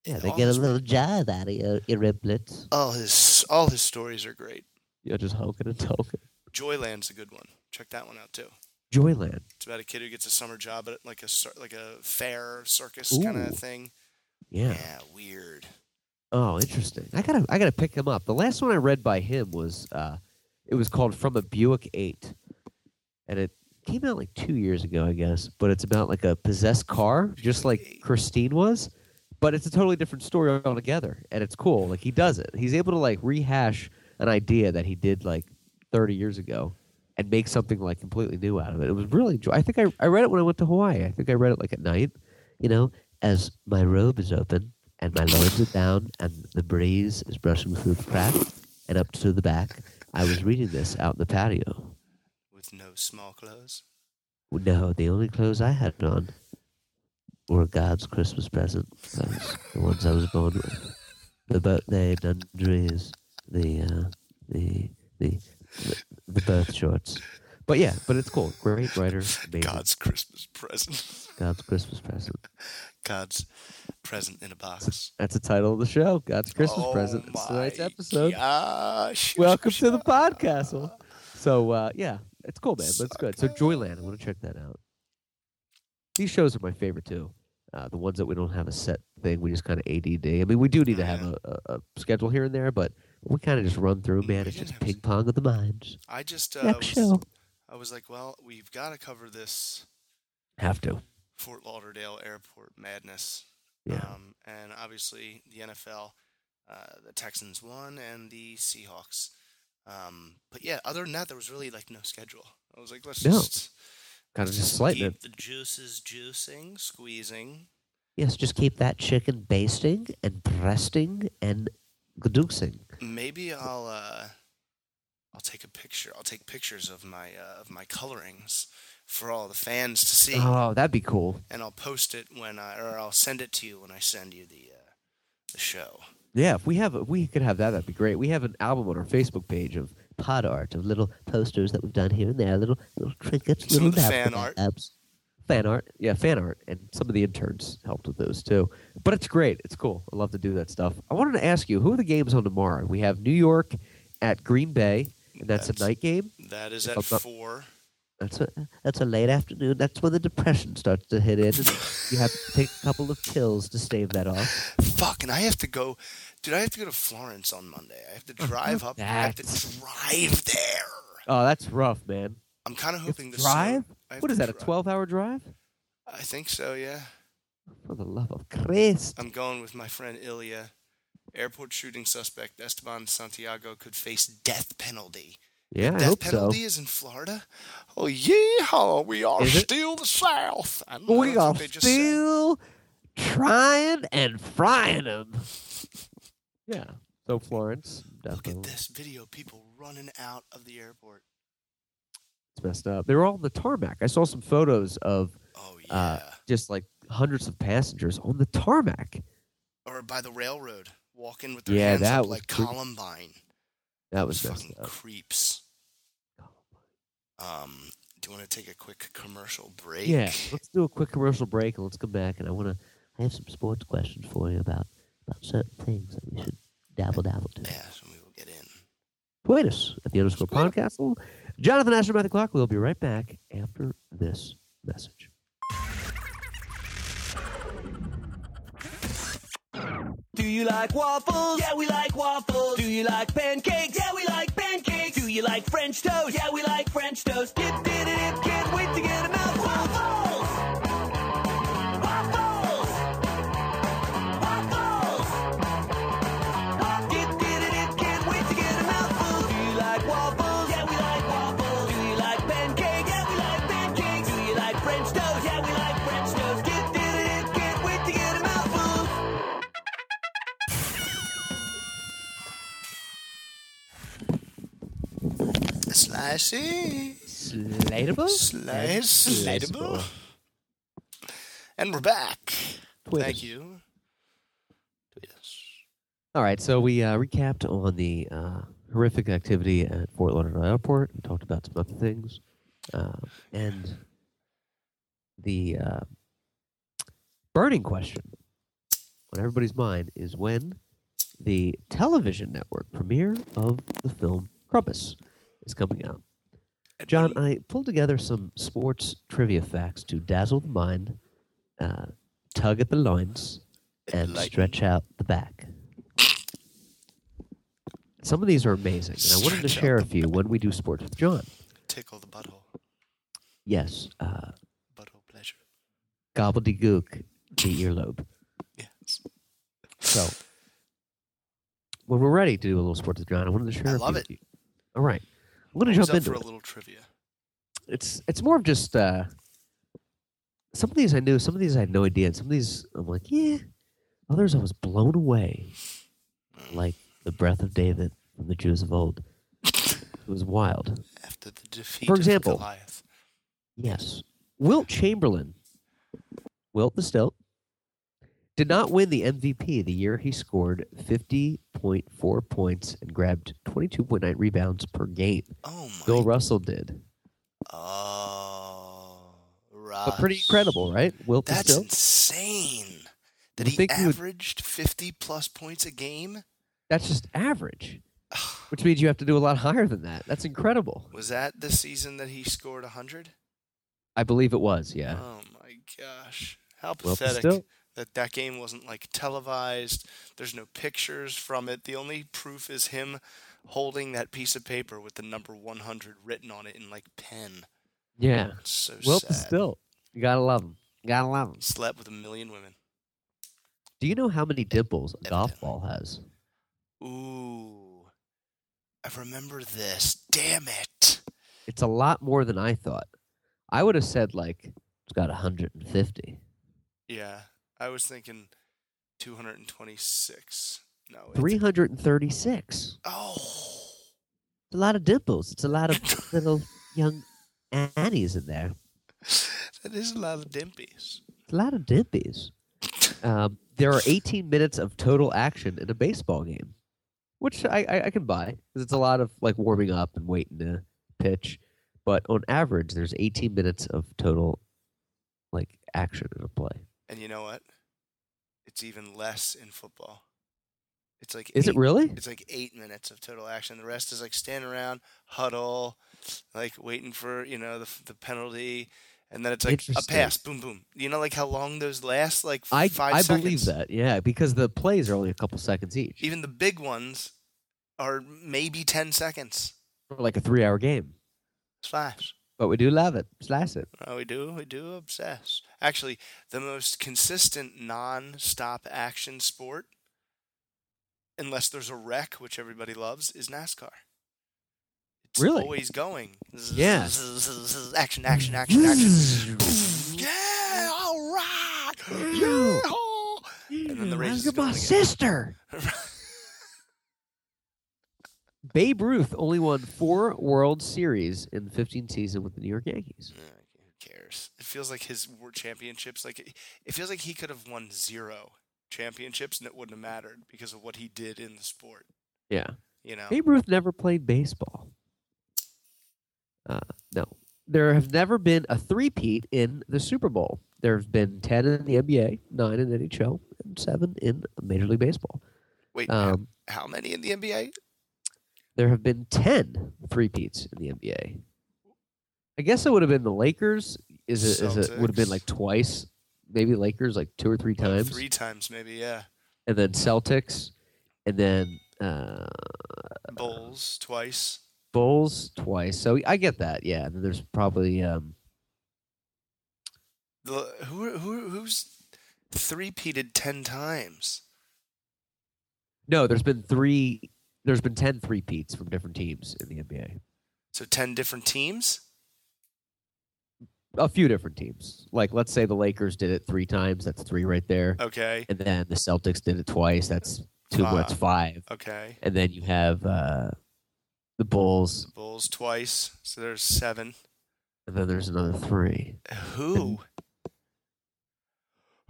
Yeah, they get a little jive out of your, your riblets. All his all his stories are great. Yeah, just honking and talking. Joyland's a good one. Check that one out too. Joyland. It's about a kid who gets a summer job at like a like a fair circus kind of thing. Yeah. Yeah, weird. Oh, interesting. I gotta I gotta pick him up. The last one I read by him was uh, it was called From a Buick Eight, and it came out like two years ago, I guess. But it's about like a possessed car, just like Christine was, but it's a totally different story altogether, and it's cool. Like he does it. He's able to like rehash an idea that he did like 30 years ago and make something like completely new out of it. It was really. I think I I read it when I went to Hawaii. I think I read it like at night. You know, as my robe is open and my loins are down and the breeze is brushing through the crack and up to the back, I was reading this out in the patio. With no small clothes. No, the only clothes I had on were God's Christmas present. Those, the ones I was born with. The birthday dungarees, the uh, the the the, the birth shorts. But yeah, but it's cool. Great writer. Amazing. God's Christmas present. God's Christmas present. God's present in a box. That's the title of the show. God's Christmas Oh present. It's tonight's episode. gosh. Welcome to the podcastle. So uh, yeah, it's cool, man. But it's good. So Joyland, I want to check that out. These shows are my favorite too. Uh, the ones that we don't have a set thing, we just kind of ADD. I mean, we do need to have a, a, a schedule here and there, but we kind of just run through. Man, it's just ping pong of the minds. I just uh, Next was, show. I was like, well, we've got to cover this Have to. Fort Lauderdale Airport madness. Yeah. Um, and obviously the NFL, uh, the Texans won and the Seahawks. Um, but yeah, other than that, there was really like no schedule. I was like, let's No. just Kind of just slighting keep the juices juicing, squeezing. Yes, just keep that chicken basting and breasting and gadoosing. Maybe I'll uh, I'll take a picture. I'll take pictures of my uh, of my colorings for all the fans to see, Oh, that'd be cool. and I'll post it when I or I'll send it to you when I send you the uh, the show. Yeah, if we have, if we could have that, that'd be great. We have an album on our Facebook page of Pod art of little posters that we've done here and there, little little trinkets, Some little of the dab fan art. fan art. Yeah, fan art, and some of the interns helped with those too. But it's great. It's cool. I love to do that stuff. I wanted to ask you, who are the games on tomorrow? We have New York at Green Bay, and that's, That's- a night game. That is If at I'm not- four. That's a that's a late afternoon. That's when the depression starts to hit in. You have to take a couple of pills to stave that off. Fuck, and I have to go. Dude, I have to go to Florence on Monday. I have to oh, drive up. I have to drive there. Oh, that's rough, man. I'm kind of hoping the drive? What is that? A twelve-hour drive? I think so. Yeah. For the love of Christ! I'm going with my friend Ilya. Airport shooting suspect Esteban Santiago could face death penalty Yeah, I Death hope so. penalty is in Florida. Oh yeehaw! We are Is it? still the South. I know, We are just said. still trying and frying them. Yeah. So Florence, Look definitely. at this video. People running out of the airport. It's messed up. They were all on the tarmac. I saw some photos of Oh yeah. uh, just like hundreds of passengers on the tarmac. or by the railroad, walking with their Yeah, hands up like creep- Columbine. That was fucking creeps. Um, do you want to take a quick commercial break? Yeah, let's do a quick commercial break and let's come back. And I want to. I have some sports questions for you about about certain things that we should dabble dabble to. Yeah, and we will get in. Tweet us at the underscore podcastle. Jonathan Asher, Matthew Clark. We'll be right back after this message. Do you like waffles? Yeah, we like waffles. Do you like pancakes? Yeah, we like pancakes. Do you like French toast? Yeah, we like French toast. Dip, dip, dip. Can't wait to get 'em out. Waffles! Waffles! Slicey. Slateable? Slice. And And we're back. Tweet Thank you. Tweet us. All right, so we uh, recapped on the uh, horrific activity at Fort Lauderdale Airport We talked about some other things. Uh, and the uh, burning question on everybody's mind is when the television network premiere of the film Krampus is coming out. John, I pulled together some sports trivia facts to dazzle the mind, uh, tug at the loins, and stretch out the back. Some of these are amazing, and I wanted to share a few when we do sports with John. Tickle the butthole. Yes, uh, Butthole pleasure. gobbledygook, the earlobe. Yes. So, when we're ready to do a little sports with John, I wanted to share. I a love few it. with you. All right, I'm going to Always jump into for it. a little trivia. it's it's more of just uh some of these I knew, some of these I had no idea, and some of these I'm like, yeah. Others I was blown away, like the breath of David from the Jews of old. It was wild. After the defeat For of example- Goliath. Yes, Wilt Chamberlain, Wilt the Stilt, did not win the MVP the year he scored 50.4 points and grabbed 22.9 rebounds per game. Oh my. Bill Russell did, Oh, right. but pretty incredible, right? Wilt That's insane. That You he he would- averaged 50 plus points a game? That's just average. which means you have to do a lot higher than that. That's incredible. Was that the season that he scored 100? I believe it was, yeah. Oh my gosh. How pathetic that that game wasn't like televised. There's no pictures from it. The only proof is him holding that piece of paper with the number 100 written on it in like pen. Yeah. It's so Wilt sad. the Stilt. You gotta love him. You Gotta love him. Slept with a million women. Do you know how many dimples a golf ball has? Ooh. I remember this. Damn it. It's a lot more than I thought. I would have said like it's got 150. Yeah. I was thinking 226. No. 336. Oh. It's a lot of dimples. It's a lot of little young Annies in there. That is a lot of dimpies. It's a lot of dimpies. Um, there are 18 minutes of total action in a baseball game, which I, I, I can buy because it's a lot of like warming up and waiting to pitch. But on average, there's 18 minutes of total like action in a play. And you know what? It's even less in football. It's like Is it really? It's like eight minutes of total action. The rest is like standing around, huddle, like waiting for you know the the penalty, and then it's like a pass, boom, boom. You know, like how long those last? Like I five I seconds. believe that. Yeah, because the plays are only a couple seconds each. Even the big ones are maybe ten seconds. For like a three-hour game. It's fast. But we do love it. Slice it. Oh, we do, we do obsess. Actually, the most consistent non-stop action sport, unless there's a wreck, which everybody loves, is NASCAR. It's Really? always going. Yeah. Action, action, action, action. yeah, all right. Yeah. And then the mm, race is at my going again. sister. Babe Ruth only won four World Series in the 15 season with the New York Yankees. Yeah, who cares? It feels like his world championships. Like it- it feels like he could have won zero championships and it wouldn't have mattered because of what he did in the sport. Yeah. You know. Babe Ruth never played baseball. Uh, no. There have never been a three-peat in the Super Bowl. There have been 10 in the NBA, 9 in NHL, and 7 in Major League Baseball. Wait, Um, how many in the NBA? There have been 10 three-peats in the NBA. I guess it would have been the Lakers. Is it, is it would have been like twice, maybe Lakers like two or three times, Three times, maybe. Yeah. and then Celtics, and then uh, Bulls twice. Bulls twice. So I get that. Yeah, and then there's probably um, The who who who's three peated ten times? no. There's been three. There's been 10 three-peats from different teams in the NBA. So ten different teams. A few different teams. Like let's say the Lakers did it three times. That's three right there. Okay. And then the Celtics did it twice. That's two. That's five. Okay. And then you have uh, the Bulls, Bulls twice. So there's seven. and then there's another three. Who?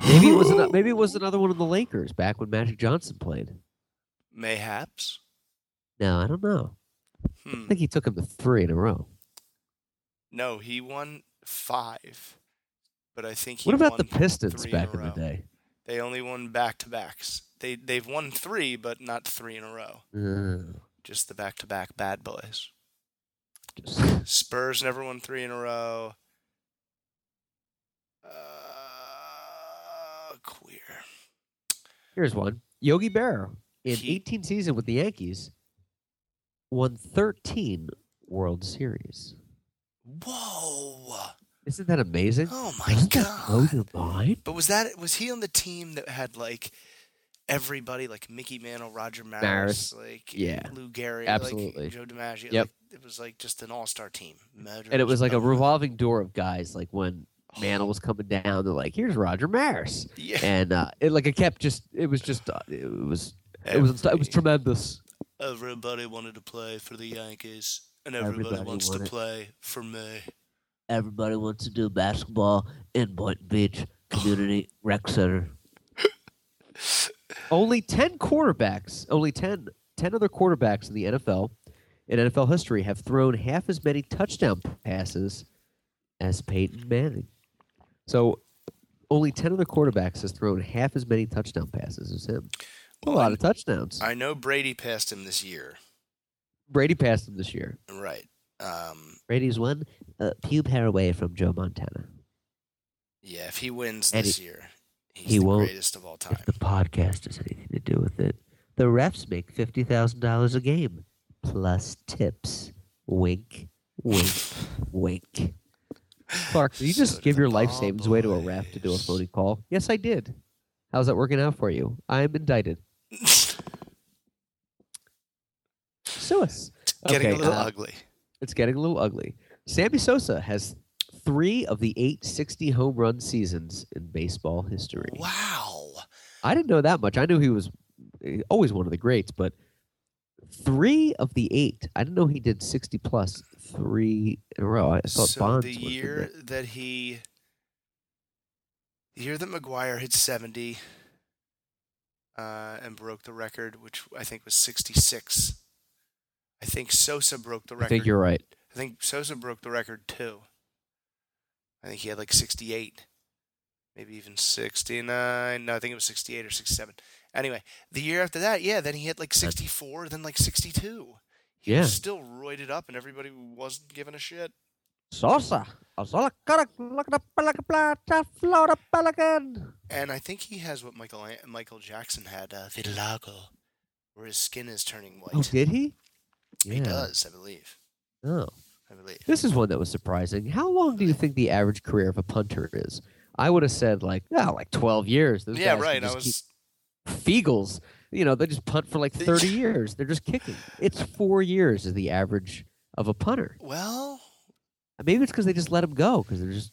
Maybe it was ano- maybe it was another one of the Lakers back when Magic Johnson played. Mayhaps. No, I don't know. Hmm. I think he took him to three in a row. No, he won five. But I think he What about the Pistons back in, in the day? They only won back to backs. They they've won three, but not three in a row. Uh, Just the back to back bad boys. just- Spurs never won three in a row. Uh, queer. here's one: Yogi Berra in He- 18 season with the Yankees won 13 World Series. Whoa! Isn't that amazing? Oh my Doesn't that blow god! your mind? But was that was he on the team that had like everybody like Mickey Mantle, Roger Maris, Maris, like yeah, Lou Gehrig, absolutely. like Joe DiMaggio? Yep. like, it was like just an all star team. And it was like a revolving door of guys. Like when Mantle was coming down, they're like, "Here's Roger Maris," Yeah. and uh, it like it kept just. It was just. Uh, it was. It was. It was tremendous. Everybody wanted to play for the Yankees, and everybody, Everybody wants to play for me. Everybody wants to do basketball in Boynton Beach Community Rec Center. Only 10 quarterbacks, only 10, 10 other quarterbacks in the NFL, in NFL history, have thrown half as many touchdown passes as Peyton Manning. So only 10 other quarterbacks has thrown half as many touchdown passes as him. A lot of touchdowns. I know Brady passed him this year, Brady passed him this year. right? Um, Brady's one uh, pube hair away from Joe Montana. yeah, if he wins And this he- year, he's he the won't greatest of all time. If the podcast has anything to do with it, the refs make fifty thousand dollars a game plus tips. Wink, wink, wink. Clark, did you So just give your life savings away to a ref to do a phony call? Yes, I did. How's that working out for you? I'm indicted. Sue us. Getting Okay, a little uh, ugly. It's getting a little ugly. Sammy Sosa has three of the eight 60 home run seasons in baseball history. Wow. I didn't know that much. I knew he was eh, always one of the greats, but three of the eight. I didn't know he did 60 plus three in a row. I thought So Bonds the year there. that he, the year that McGwire hit seventy, uh, and broke the record, which I think was sixty-six. I think Sosa broke the record. I think you're right. I think Sosa broke the record too. I think he had like 68, maybe even 69. No, I think it was 68 or 67. Anyway, the year after that, yeah, then he hit like 64, then like 62. He Yeah. was still roided up, and everybody wasn't giving a shit. Sosa. Florida Pelican. And I think he has what Michael Michael Jackson had, uh, vitiligo, where his skin is turning white. Oh, did he? He does, I believe. Oh. I believe. This is one that was surprising. How long do you think the average career of a punter is? I would have said like, yeah, like 12 years. Those yeah, right. I was. Feagles, you know, they just punt for like 30 years. They're just kicking. It's four years is the average of a punter. Well, Maybe it's because they just let him go because there's just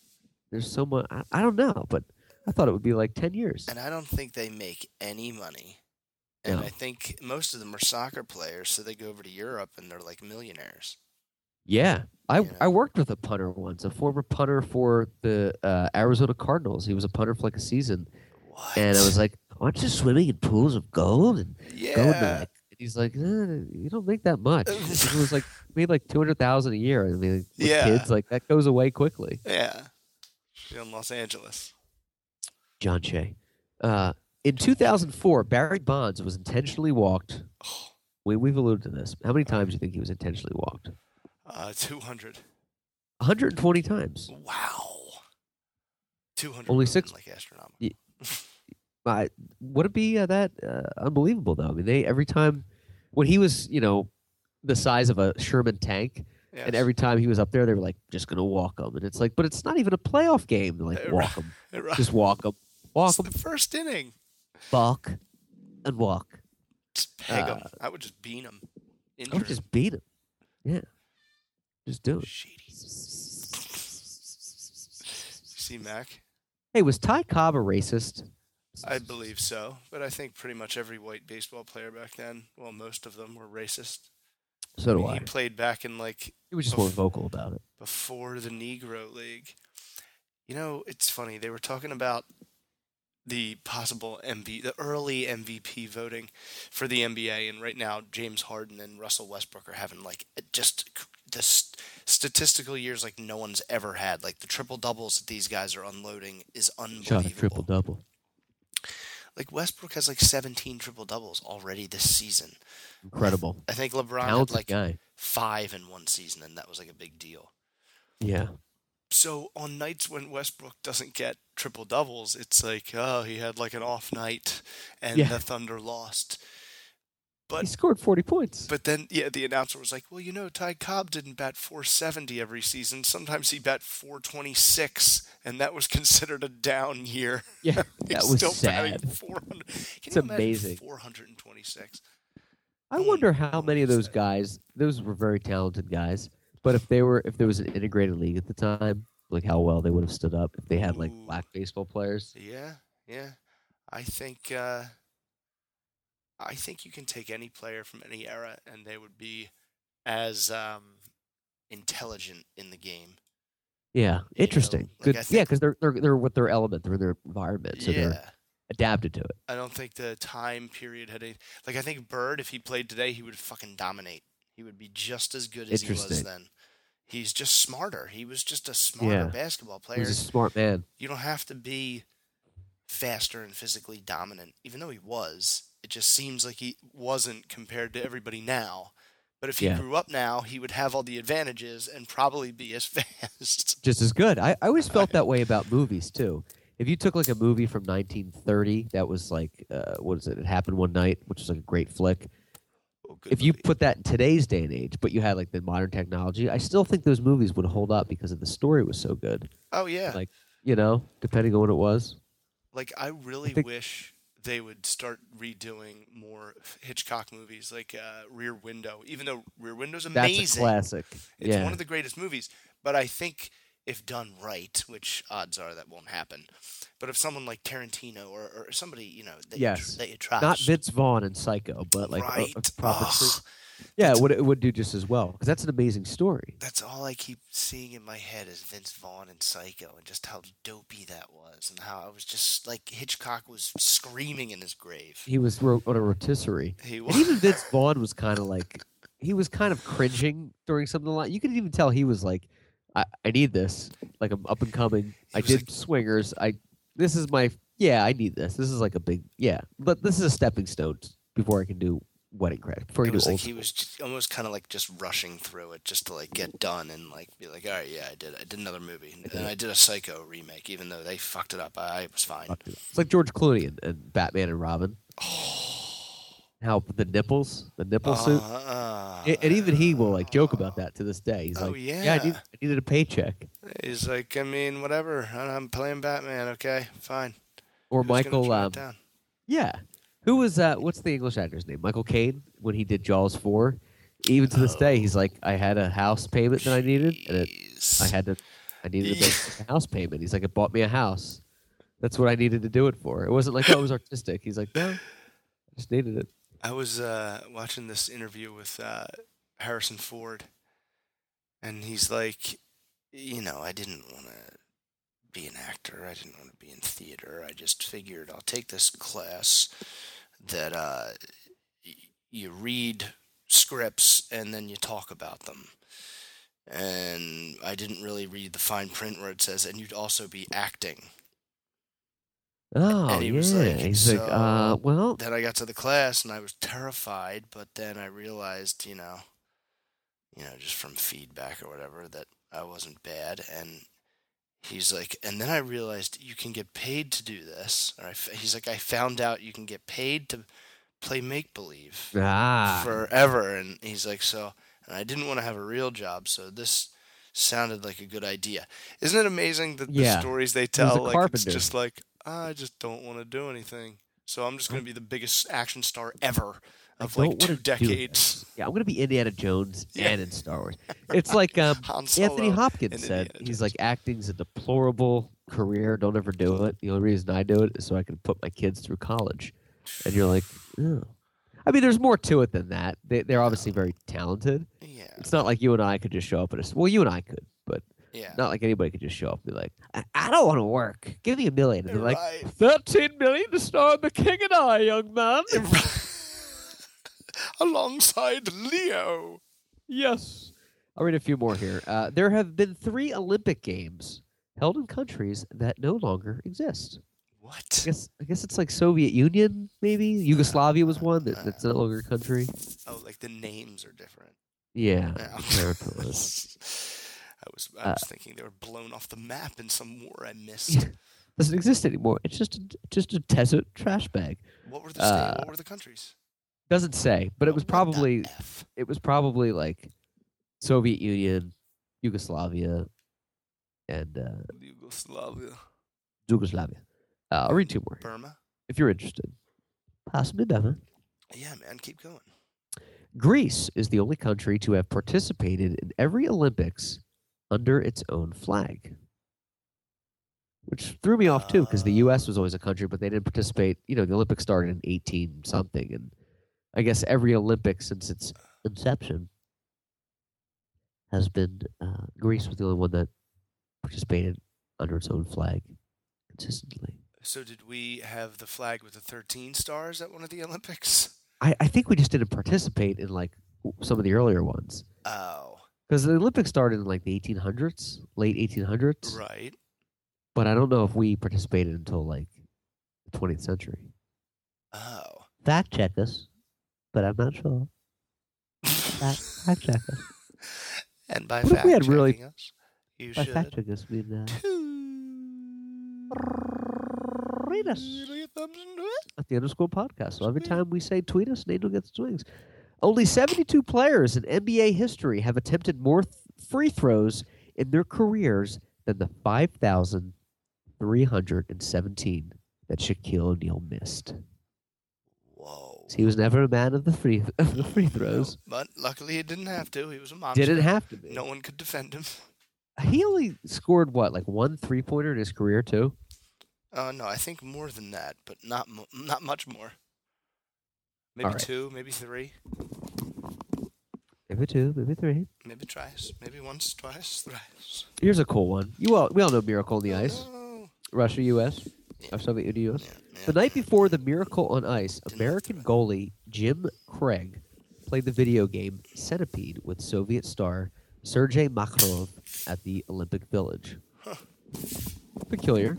there's so much. I, I don't know, but I thought it would be like ten years. and I don't think they make any money. And No. I think most of them are soccer players, so they go over to Europe and they're like millionaires. Yeah, I Yeah. I worked with a punter once, a former punter for the uh, Arizona Cardinals. He was a punter for like a season, What? and I was like, "Aren't you swimming in pools of gold and yeah. going to like?" He's like, eh, "You don't make that much." it was like made like two hundred thousand a year. I mean, with Yeah. kids like that goes away quickly. Yeah. In Los Angeles. John Shea. Uh, in 2004, Barry Bonds was intentionally walked. We, we've alluded to this. How many times do you think he was intentionally walked? uh, 200. 120 times. Wow. 200. Only six- Like astronomical. Ye- Uh, would it be uh, that uh, unbelievable though? I mean, they every time when he was, you know, the size of a Sherman tank, Yes. and every time he was up there, they were like, "Just gonna walk him," and it's like, but it's not even a playoff game. They're like, walk him, just walk him, walk It's him, the first inning. walk, and walk. Just peg him. Uh, I would just beat him. I Injure would just beat him. Yeah, just do it. Shady. See, Mac? Hey, was Ty Cobb a racist? I believe so, but I think pretty much every white baseball player back then, well, most of them were racist. So do mean, I. He played back in like He was just more vocal about it. before the Negro League. You know, it's funny. They were talking about the possible MV, the early MVP voting for the NBA, and right now James Harden and Russell Westbrook are having like just the st- statistical years like no one's ever had. Like the triple doubles that these guys are unloading is Shot unbelievable. a triple double. Like Westbrook has like 17 triple doubles already this season. Incredible. I think LeBron had like guy. five in one season, and that was like a big deal. Yeah. So on nights when Westbrook doesn't get triple doubles, it's like, oh, he had like an off night and Yeah. the Thunder lost. But he scored 40 points. but then yeah, the announcer was like, well, you know, Ty Cobb didn't bat 470 every season. Sometimes he bat 426, and that was considered a down year. yeah, that was still sad. 400. Can It's amazing. 426. I wonder how many of those guys, those were very talented guys, but if they were, if there was an integrated league at the time, like how well they would have stood up if they had like black baseball players. Yeah, yeah. I think uh, I think you can take any player from any era, and they would be as um, intelligent in the game. Yeah, interesting. like, Good. I yeah, because they're they're they're with their element, they're their environment, so yeah, they're adapted to it. I don't think the time period had any. Like I think Bird, if he played today, he would fucking dominate. He would be just as good as he was then. He's just smarter. He was just a smarter Yeah. basketball He player. was a smart man. you don't have to be faster and physically dominant, even though he was. It just seems like he wasn't compared to everybody now. But if he Yeah. grew up now, he would have all the advantages and probably be as fast. just as good. I, I always felt that way about movies too. If you took like a movie from 1930 that was like, uh, what is it? It happened one night, which was like a great flick. Oh, If you movie. put that in today's day and age, but you had like the modern technology, I still think those movies would hold up because of the story was so good. oh yeah, like- You know, depending on what it was. like I really think- wish they would start redoing more Hitchcock movies, like uh, Rear Window. Even though Rear Window's amazing. That's a classic. It's yeah. one of the greatest movies, but I think if done right, which odds are that won't happen, but if someone like Tarantino or, or somebody you know that, Yes. you, that you trust, Not Vince Vaughn and Psycho, but like a- right? a, proper. Ugh, true- yeah, it would it would do just as well because that's an amazing story. that's all I keep seeing in my head is Vince Vaughn and Psycho, and just how dopey that was, and how I was just like Hitchcock was screaming in his grave. He was ro- on a rotisserie. He And even Vince Vaughn was kind of like he was kind of cringing during something like you could even tell he was like, I, I need this. Like I'm up and coming. I did like- swingers. I this is my yeah, I need this. This is like a big yeah. But this is a stepping stone before I can do wedding crash. Before I It can do was old like he school. was just, almost kind of like just rushing through it just to like get done and like be like, all right, yeah, I did, I did another movie, and it. I did a Psycho remake, even though they fucked it up. I, I was fine. It. It's like George Clooney and, and Batman and Robin. How the nipples, the nipple suit. Uh, A- and even he will like joke about that to this day. He's Oh, like, yeah. yeah, I, need, I needed a paycheck. He's like, I mean, whatever. I- I'm playing Batman. Okay, fine. Or Who's gonna Michael, um. Yeah. Who was uh what's the English actor's name? Michael Caine when he did Jaws 4. even to this day, he's like, I had a house payment that I needed, and it, I had to, I needed to make a house payment. He's like, it bought me a house. That's what I needed to do it for. It wasn't like, oh, it was artistic. He's like, no, I just needed it. I was uh, watching this interview with uh, Harrison Ford, and he's like, you know, I didn't want to be an actor. I didn't want to be in theater. I just figured I'll take this class that uh, you read scripts and then you talk about them. And I didn't really read the fine print where it says, and you'd also be acting. Oh, And he yeah. was like, he's like, uh, well, then I got to the class and I was terrified, but then I realized, you know, you know, just from feedback or whatever, that I wasn't bad. And he's like, and then I realized you can get paid to do this. Or I f he's like, I found out you can get paid to play make believe ah, forever. And he's like, so, and I didn't want to have a real job, so this sounded like a good idea. Isn't it amazing that Yeah. the stories they tell, like, it's just like, I just don't want to do anything. So I'm just going to be the biggest action star ever of like two decades. yeah, I'm gonna be Indiana Jones Yeah. and in Star Wars. It's like um, Anthony Hopkins said. Indiana He's Jones. like, acting's a deplorable career. Don't ever do it. The only reason I do it is so I can put my kids through college. And you're like, oh. I mean, there's more to it than that. They, they're obviously very talented. Yeah, It's not like you and I could just show up at a. Well, you and I could, but yeah. not like anybody could just show up and be like, I, I don't want to work. Give me a million. And they're like, 13 million to star in The King and I, young man. Alongside Leo. Yes. I'll read a few more here. Uh, there have been three Olympic Games held in countries that no longer exist. I What? guess I guess it's like Soviet Union, maybe Yugoslavia was one that, that's no longer a country. Oh, like the names are different. Yeah, Yeah. I was I Uh, thinking they were blown off the map in some war I missed. doesn't exist anymore. It's just a, just a desert trash bag. What were the Uh, what were the countries? Doesn't say, but it was probably it was probably like Soviet Union, Yugoslavia, and uh, Yugoslavia, Yugoslavia. Uh, I'll read two more Burma. if you're interested. Possibly Burma. Yeah, man, keep going. Greece is the only country to have participated in every Olympics under its own flag. Which threw me off too, because the U.S. was always a country, but they didn't participate. You know, the Olympics started in 18 something, and I guess every Olympic since its inception has been uh, Greece was the only one that participated under its own flag consistently. So did we have the flag with the 13 stars at one of the Olympics? I, I think we just didn't participate in like some of the earlier ones. Oh, Because the Olympics started in like the 1800s, late 1800s. right. But I don't know if we participated until like the 20th century. Oh. Fact check us, but I'm not sure. Fact, fact check us. and by What fact we had really- checking us, you By should. fact us, I mean, uh, read us Really a thumbs into it? at the underscore podcast. So every time we say tweet us, Nate gets swings. Only 72 players in NBA history have attempted more th- free throws in their careers than the 5,317 that Shaquille O'Neal missed. He was never a man of the free of the free throws. But luckily he didn't have to. He was a monster. Didn't have to be. No one could defend him. He only scored what, like one three pointer in his career too. Uh, no, I think more than that, but not mo- not much more. Maybe right. two, maybe three, Maybe two, maybe three. maybe twice, maybe once, twice, thrice. Here's a cool one. You all we all know Miracle on the Ice. Oh, Russia, U.S. Or Soviet Union, U.S. yeah, yeah. The night before the Miracle on Ice, American goalie Jim Craig played the video game Centipede with Soviet star Sergei Makarov at the Olympic Village. Huh. Peculiar.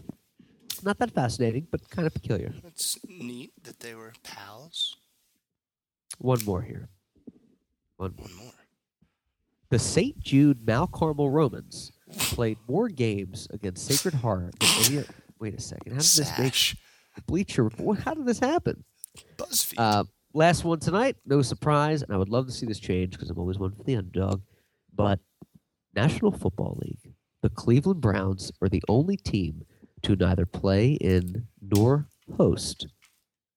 Not that fascinating, but kind of peculiar. It's neat that they were pals. One more here. One more. One more. The St. Jude Mount Carmel Romans played more games against Sacred Heart than any. Wait a second. How did this make Sash. Bleacher Report? How did this happen? BuzzFeed. Uh, last one tonight, no surprise, and I would love to see this change because I'm always one for the underdog. But National Football League, the Cleveland Browns are the only team to neither play in nor host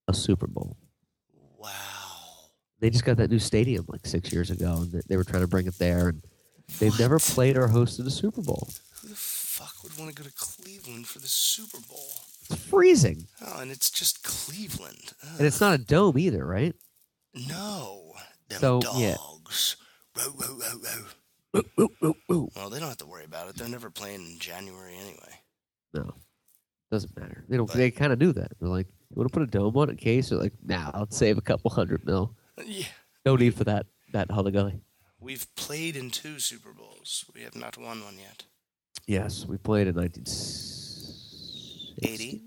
a Super Bowl. wow. They just got that new stadium like six years ago, and they- they were trying to bring it there, and they've never played or hosted a Super Bowl. Who the would want to go to Cleveland for the Super Bowl? It's freezing, Oh, and it's just Cleveland. Ugh. and it's not a dome either, right? No. Them So, yeah. dogs. Row, row, row, row. Well, they don't have to worry about it. They're never playing in January anyway. No, doesn't matter. They don't. But- they kind of knew that. They're like, you want to put a dome on it in case? They're like, nah, I'll save a couple hundred mil. Yeah. No need for that. That hully We've played in two Super Bowls. We have not won one yet. Yes, we played in 1980. 80?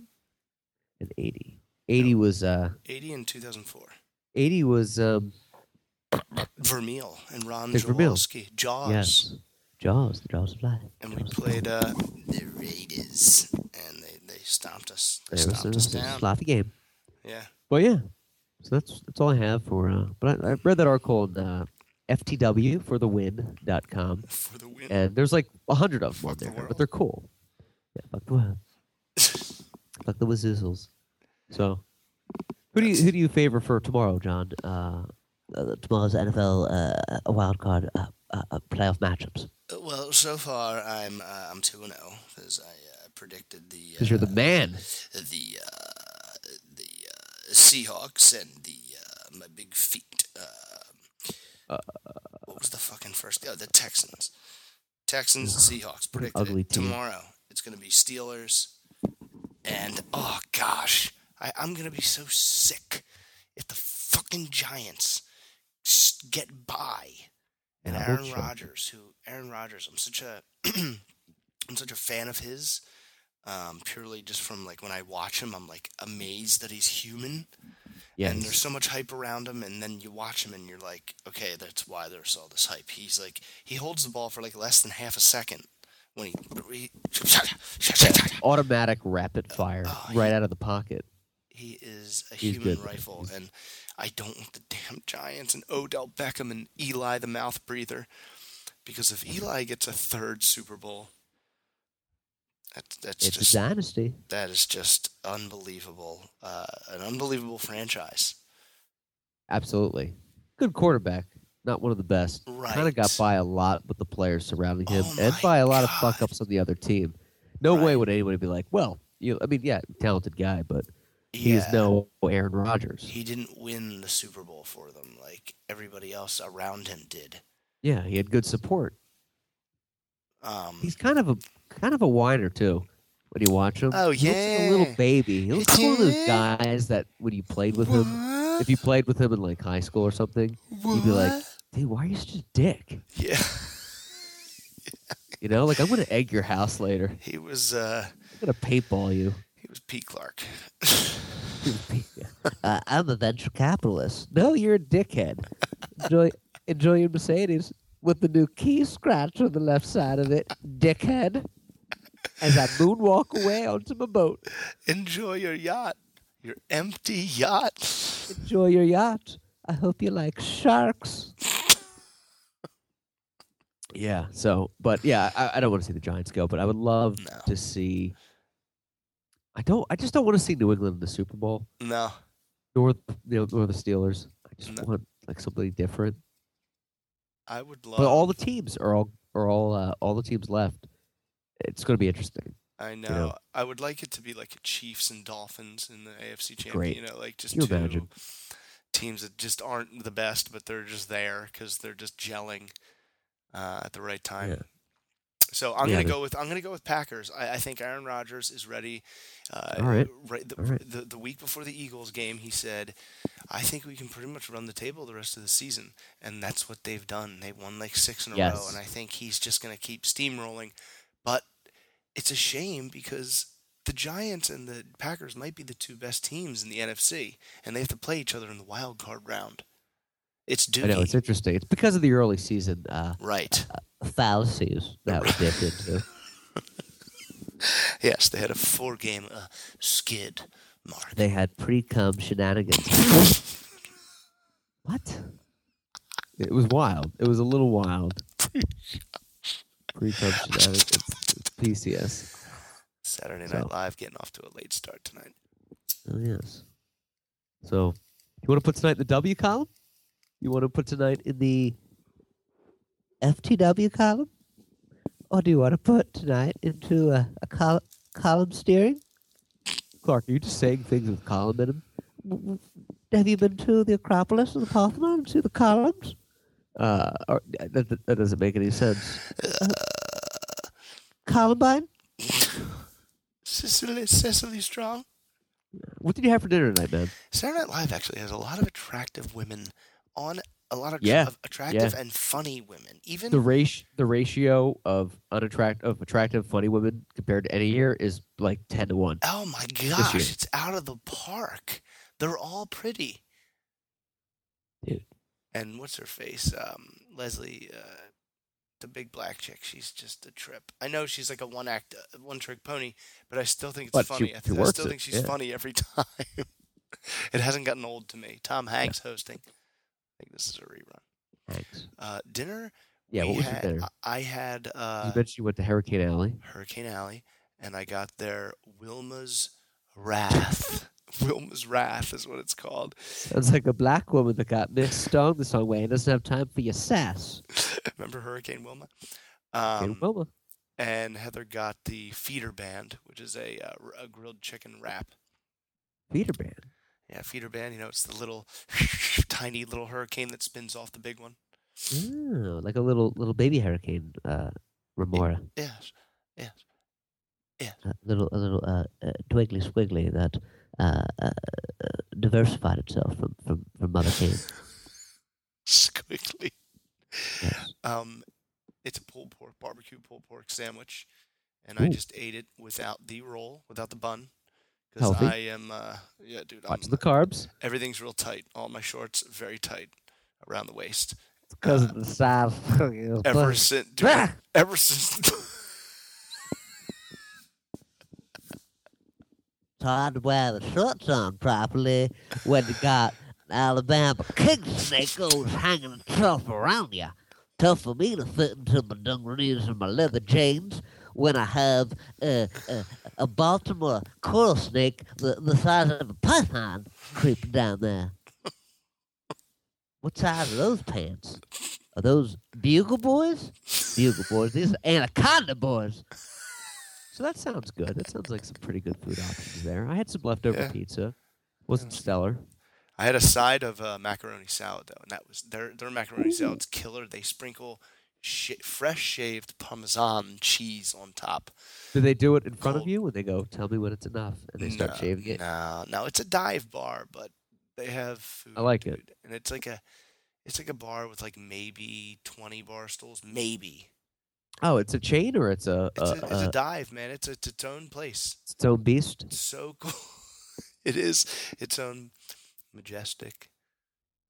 and 80. 80 was uh 80 and 2004. 80 was um Vermeil and Ron. Jaworski. Jaws. yes. Jaws, the Jaws of Life. And we Jaws of played uh, the Raiders. And they, they stomped us. They was, stomped it us was a down. sloppy game. Yeah. Well, yeah. So that's that's all I have for uh but I, I read that article on uh FTW for the win.com For the win. and there's like a hundred of them on Fuck the there, world. but they're cool. Yeah, fuck the world. fuck the Wazoozles. So, who do you who do you favor for tomorrow, John? Uh, uh, tomorrow's NFL uh, wild card uh, uh, uh, playoff matchups. Uh, Well, so far I'm uh, I'm two and zero because I uh, predicted the Because you're the uh, man. the uh, the uh, Seahawks and the uh, my big feet. Uh, what was the fucking first? Oh, the Texans. Texans and Seahawks predicted tomorrow. It's gonna be Steelers and oh gosh, I, I'm gonna be so sick if the fucking Giants get by and Aaron so. Rodgers, who Aaron Rodgers, I'm such a I'm such a fan of his. Um, purely just from like when I watch him, I'm like amazed that he's human. Yeah, and there's so much hype around him, and then you watch him and you're like, okay, that's why there's all this hype. He's like he holds the ball for like less than half a second when he, he automatic rapid uh, fire Oh, right out of the pocket. he is a He's human good. rifle, and I don't want the damn Giants and Odell Beckham and Eli the mouth breather, because if mm-hmm. Eli gets a third Super Bowl, that's that's It's just a dynasty. that is just unbelievable, uh, an unbelievable franchise. Absolutely. Good quarterback. Not one of the best. Right. Kind of got by a lot with the players surrounding him Oh and by a lot of fuck ups on the other team. No way would anybody be like, well, you Know, I mean, yeah, talented guy, but he's no Aaron Rodgers. He didn't win the Super Bowl for them like everybody else around him did. Yeah, he had good support. Um, He's kind of a kind of a whiner too. When you watch him, Oh, he looks like a little baby. He looks like one of those guys that when you played with him, if you played with him in like high school or something, you'd be like, "Dude, why are you such a dick?" yeah, You know, like I'm gonna egg your house later. he was uh, I'm gonna paintball you. he was Pete Clark. Uh, I'm a venture capitalist. No, you're a dickhead. Enjoy enjoy your Mercedes with the new key scratch on the left side of it, dickhead. As I moonwalk away onto my boat. Enjoy your yacht, your empty yacht. Enjoy your yacht. I hope you like sharks. yeah. So, but yeah, I, I don't want to see the Giants go, but I would love No. to see. I don't. I just don't want to see New England in the Super Bowl, No, nor you know, nor the Steelers. I just No. want like something different. I would love. But all the teams are all are all uh, all the teams left. It's going to be interesting. I know. know. I would like it to be like Chiefs and Dolphins in the AFC Champion. Great. You know, like just you two imagine? teams that just aren't the best, but they're just there because they're just gelling uh, at the right time. Yeah. So I'm Yeah, gonna go with I'm gonna go with Packers. I, I think Aaron Rodgers is ready. Uh, All right. Right. The, All right. The, the week before the Eagles game, he said, "I think we can pretty much run the table the rest of the season," and that's what they've done. They won like six in a row, and I think he's just gonna keep steamrolling. But it's a shame because the Giants and the Packers might be the two best teams in the NFC, and they have to play each other in the wild card round. It's Doogie. I know it's interesting. It's because of the early season uh, right. Fallacies that we dipped into. Yes, they had a four-game uh, skid. Mark. They had pre-cum shenanigans. what? It was wild. It was a little wild. Pre-cum shenanigans. It's PCS. Saturday So- Night Live getting off to a late start tonight. oh yes. So, you want to put tonight in the W column? You want to put tonight in the FTW column? Or do you want to put tonight into a, a col- column steering? Clark, are you just saying things with column in them? W- w- Have you been to the Acropolis and the Parthenon and see the columns? Uh, or, that, that- that doesn't make any sense. Columbine? Cecily, Cecily Strong. What did you have for dinner tonight, man? Saturday Night Live actually has a lot of attractive women on a lot of, Yeah, of attractive and funny women. Even The ratio, the ratio of unattract of attractive, funny women compared to any year is like ten to one. oh my gosh, it's out of the park. They're all pretty. Dude. And what's her face? Um, Leslie, uh, the big black chick. She's just a trip. I know she's like a one act, uh, one trick pony, but I still think it's But she- funny. I, she th- I still it, think she's yeah. funny every time. it hasn't gotten old to me. Tom Hanks hosting. I think this is a rerun. Thanks. Uh, dinner. Yeah, what was had, dinner? I had uh, you mentioned you went to Hurricane Alley. Hurricane Alley, and I got their Wilma's Wrath. Wilma's Wrath is what it's called. Sounds like a black woman that got missed the song way and doesn't have time for your sass. Remember Hurricane Wilma? Um, Wilma. and Heather got the Feeder Band, which is a, uh, a grilled chicken wrap. Feeder band. Yeah, Feeder Band. You know, it's the little tiny little hurricane that spins off the big one. Oh, like a little little baby hurricane, uh, remora. Yes, yes. A little a little uh, uh, twiggly squiggly that uh, uh, uh, diversified itself from from from Mother Cain. Quickly. Yes. Um, it's a pulled pork barbecue pulled pork sandwich, and I just ate it without the roll, without the bun, because. I am. Uh, yeah, dude. I'm, Watch the carbs. everything's real tight. All my shorts very tight around the waist. Because Uh, of the size. Ever since, dude, Ah! ever since. It's hard to wear the shorts on properly when you got an Alabama king snake always hanging tough around you. Tough for me to fit into my dungarees and my leather jeans when I have uh, uh, a Baltimore coral snake the, the size of a python creeping down there. What size are those pants? Are those bugle boys? Bugle boys. These are anaconda boys. So that sounds good. That sounds like some pretty good food options there. I had some leftover Yeah. pizza. Wasn't stellar. I had a side of uh, macaroni salad though, and that was their their macaroni salad's killer. They sprinkle sh- fresh shaved Parmesan cheese on top. Do they do it in front of you and they go, "Tell me when it's enough," and they start no, shaving it? No, no, it's a dive bar, but they have food. I like it. and it's like a it's like a bar with like maybe twenty bar stools, maybe. Oh, it's a chain or it's a, It's, a, a, it's a dive, man. It's, a, it's its own place. it's its own beast. It's so cool. it is its own majestic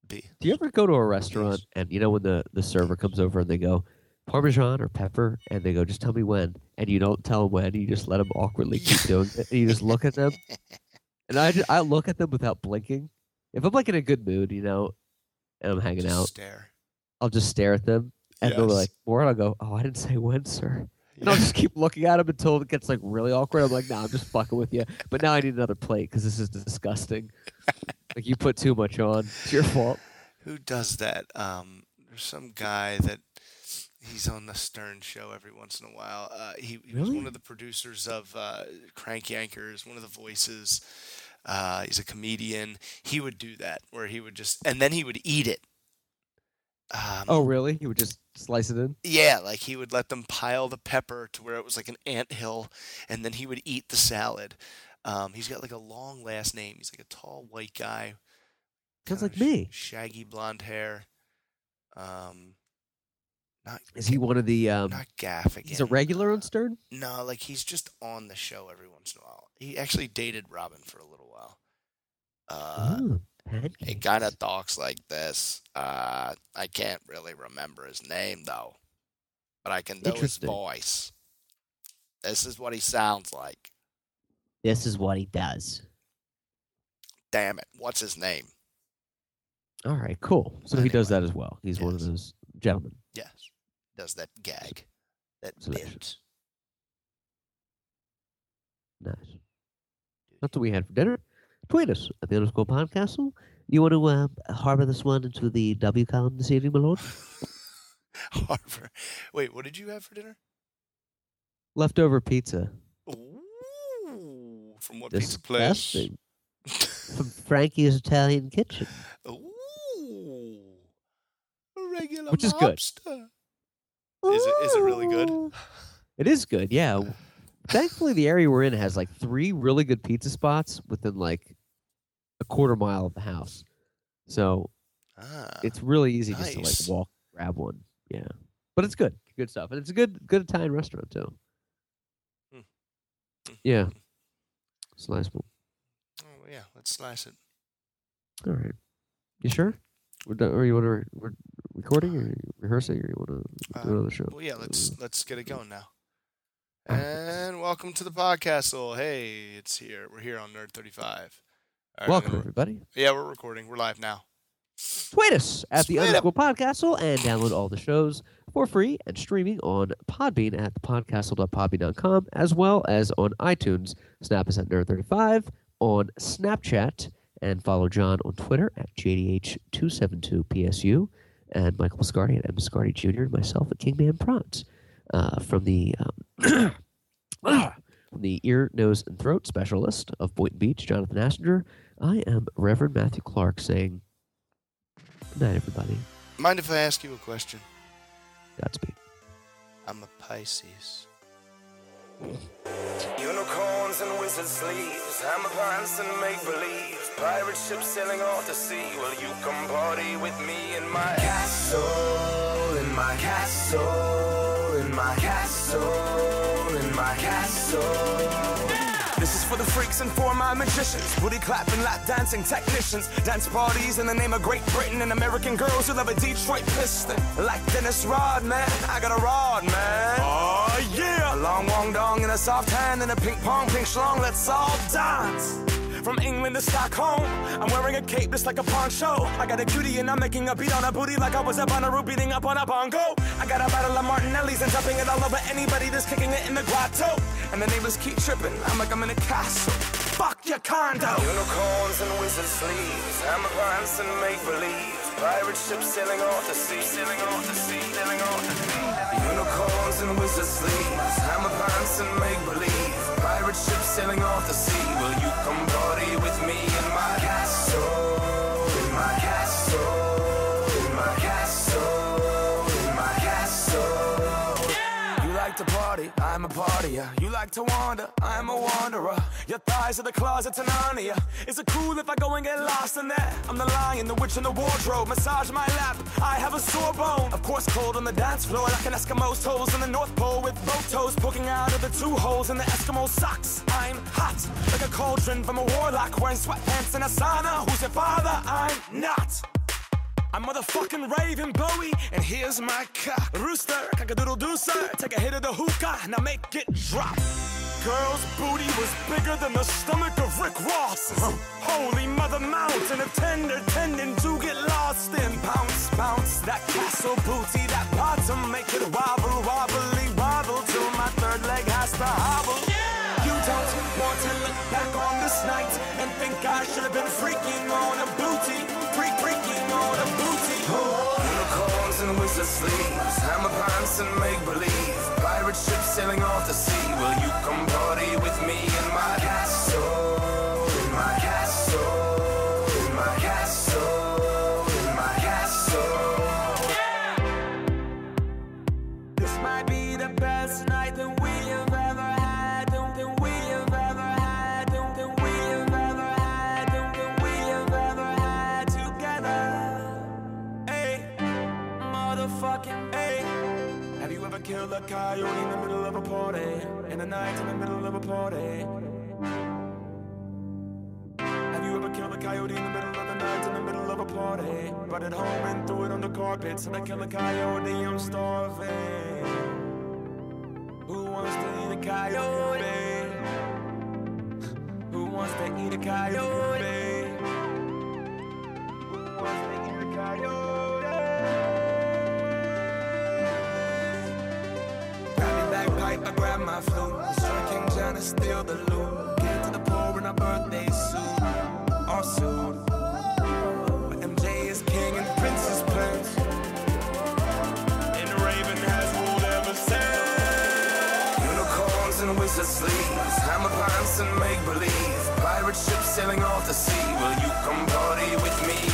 be. Do you ever go to a restaurant and you know when the, the server comes over and they go Parmesan or pepper and they go just tell me when and you don't tell them when you just let them awkwardly keep doing it and you just look at them and I just, I look at them without blinking. If I'm like in a good mood, you know, and I'm hanging Just out, Stare. I'll just stare at them and they'll be like, "More," and I'll go, "Oh, I didn't say when, sir." And I'll just keep looking at them until it gets like really awkward. I'm like, "Nah, I'm just fucking with you." But now I need another plate because this is disgusting. like you put too much on. It's your fault. Who does that? Um, there's some guy that he's on the Stern show every once in a while. Uh, he, he was one of the producers of uh, Crank Yankers, one of the voices. Uh, he's a comedian. He would do that where he would just, and then he would eat it. Um, Oh, really? He would just slice it in? Yeah, like he would let them pile the pepper to where it was like an ant hill, and then he would eat the salad. Um, he's got like a long last name. He's like a tall white guy. Sounds like me. shaggy blonde hair. Um, not Is he one of the? Um, not Gaffigan. he's a regular on Stern. No, like he's just on the show every once in a while. He actually dated Robin for a little while. Uh, Ooh, he kind of talks like this. Uh, I can't really remember his name though, but I can do his voice. This is what he sounds like. This is what he does. Damn it! What's his name? All right, cool. So he does that as well. He's one of those gentlemen. Yes, does that gag, that bit. Nice. That's what we had for dinner. Tweet us at the underscore podcastle You want to uh, harbor this one into the W column this evening, my lord? Harbor. Wait, what did you have for dinner? Leftover pizza. Ooh, from what pizza place? From Frankie's Italian Kitchen. Ooh, regular Which is good. Is it- is it really good? It is good, yeah. Thankfully, the area we're in has like three really good pizza spots within like a quarter mile of the house. So Ah, it's really easy just to like walk, grab one. Yeah, but it's good, good stuff, and it's a good, good Italian restaurant too. Hmm. Yeah, it's a nice one. oh, yeah, let's slice it. All right, you sure? We're done, or you want to? Re- we're recording, or rehearsing, or you want to do Uh, another show? Well, yeah, let's let's get it going now. Ah, And welcome to the podcast. Oh, hey, it's here. We're here on Nerd Thirty Five. Welcome, everybody. Yeah, we're recording. We're live now. Tweet us at the Tweet 'em. underscore podcastle and download all the shows for free and streaming on Podbean at thepodcastle.podbean.com as well as on iTunes. Snap us at Nerd35 on Snapchat and follow Jon on Twitter at JDH272PSU and Michael Biscardi at M. Biscardi Jr. and myself at Kingman Prons. Uh, from the um, from the ear, nose, and throat specialist of Boynton Beach, Jonathan Assinger, I am Reverend Matthew Clark saying Good night, everybody. Mind if I ask you a question? Godspeed. I'm a Pisces. Unicorns and wizard sleeves, hammer pants and make believe. Pirate ships sailing off the sea. Will you come party with me in my castle? In my castle, in my castle, in my castle. This is for the freaks and for my magicians. Booty clapping, lap dancing technicians. Dance parties in the name of Great Britain and American girls who love a Detroit piston. Like Dennis Rodman, I got a rod, man. Oh, yeah. A long wong dong and a soft hand and a ping pong ping schlong. Let's all dance. From England to Stockholm, I'm wearing a cape just like a poncho. I got a cutie and I'm making a beat on a booty like I was up on a Bonnaroo beating up on a bongo. I got a bottle of Martinelli's and dumping it all over anybody that's kicking it in the grotto. And the neighbors keep tripping. I'm like I'm in a castle. Fuck your condo. Unicorns and wizard sleeves, hammer pants and make believe. Pirate ships sailing off the sea, sailing off the sea, sailing off the sea. Unicorns and wizard sleeves, hammer pants and make believe. Pirate ships sailing off the sea. Will you come party like to wander, I'm a wanderer. Your thighs are the closet to Narnia. Is it cool if I go and get lost in there? I'm the lion, the witch in the wardrobe. Massage my lap, I have a sore bone. Of course, cold on the dance floor like an Eskimo's toes in the North Pole with both toes poking out of the two holes in the Eskimo socks. I'm hot, like a cauldron from a warlock wearing sweatpants and a sauna. Who's your father? I'm not. I'm motherfucking Raven Bowie, and here's my cock. Rooster, cock-a-doodle doo sir. Take a hit of the hookah, now make it drop. Girl's booty was bigger than the stomach of Rick Ross's. Holy mother mountain, a tender tendon to get lost in. Bounce, bounce, that castle booty, that bottom, make it wobble, wobbly, wobble till my third leg has to hobble. You don't want to look back on this night and think I should have been freaking on a booty, And wizard sleeves, hammer pants and make believe. Pirate ships sailing off the sea. Will you come party with me in my castle? Oh. Killed a coyote in the middle of a party? In the night, in the middle of a party. Have you ever killed a coyote in the middle of the night, in the middle of a party? Brought it home and threw it on the carpet. Said I killed a coyote, I'm starving. Who wants to eat a coyote? Who wants to eat a coyote? Who wants to eat a coyote? my pipe, I grab my flute. Striking trying to steal the loot. Get to the poor in a birthday suit. Or suit. But MJ is king and Prince is prince. And the raven has ruled ever since. Unicorns and wizard sleeves. Hammer pants and make believe. Pirate ships sailing off the sea. Will you come party with me?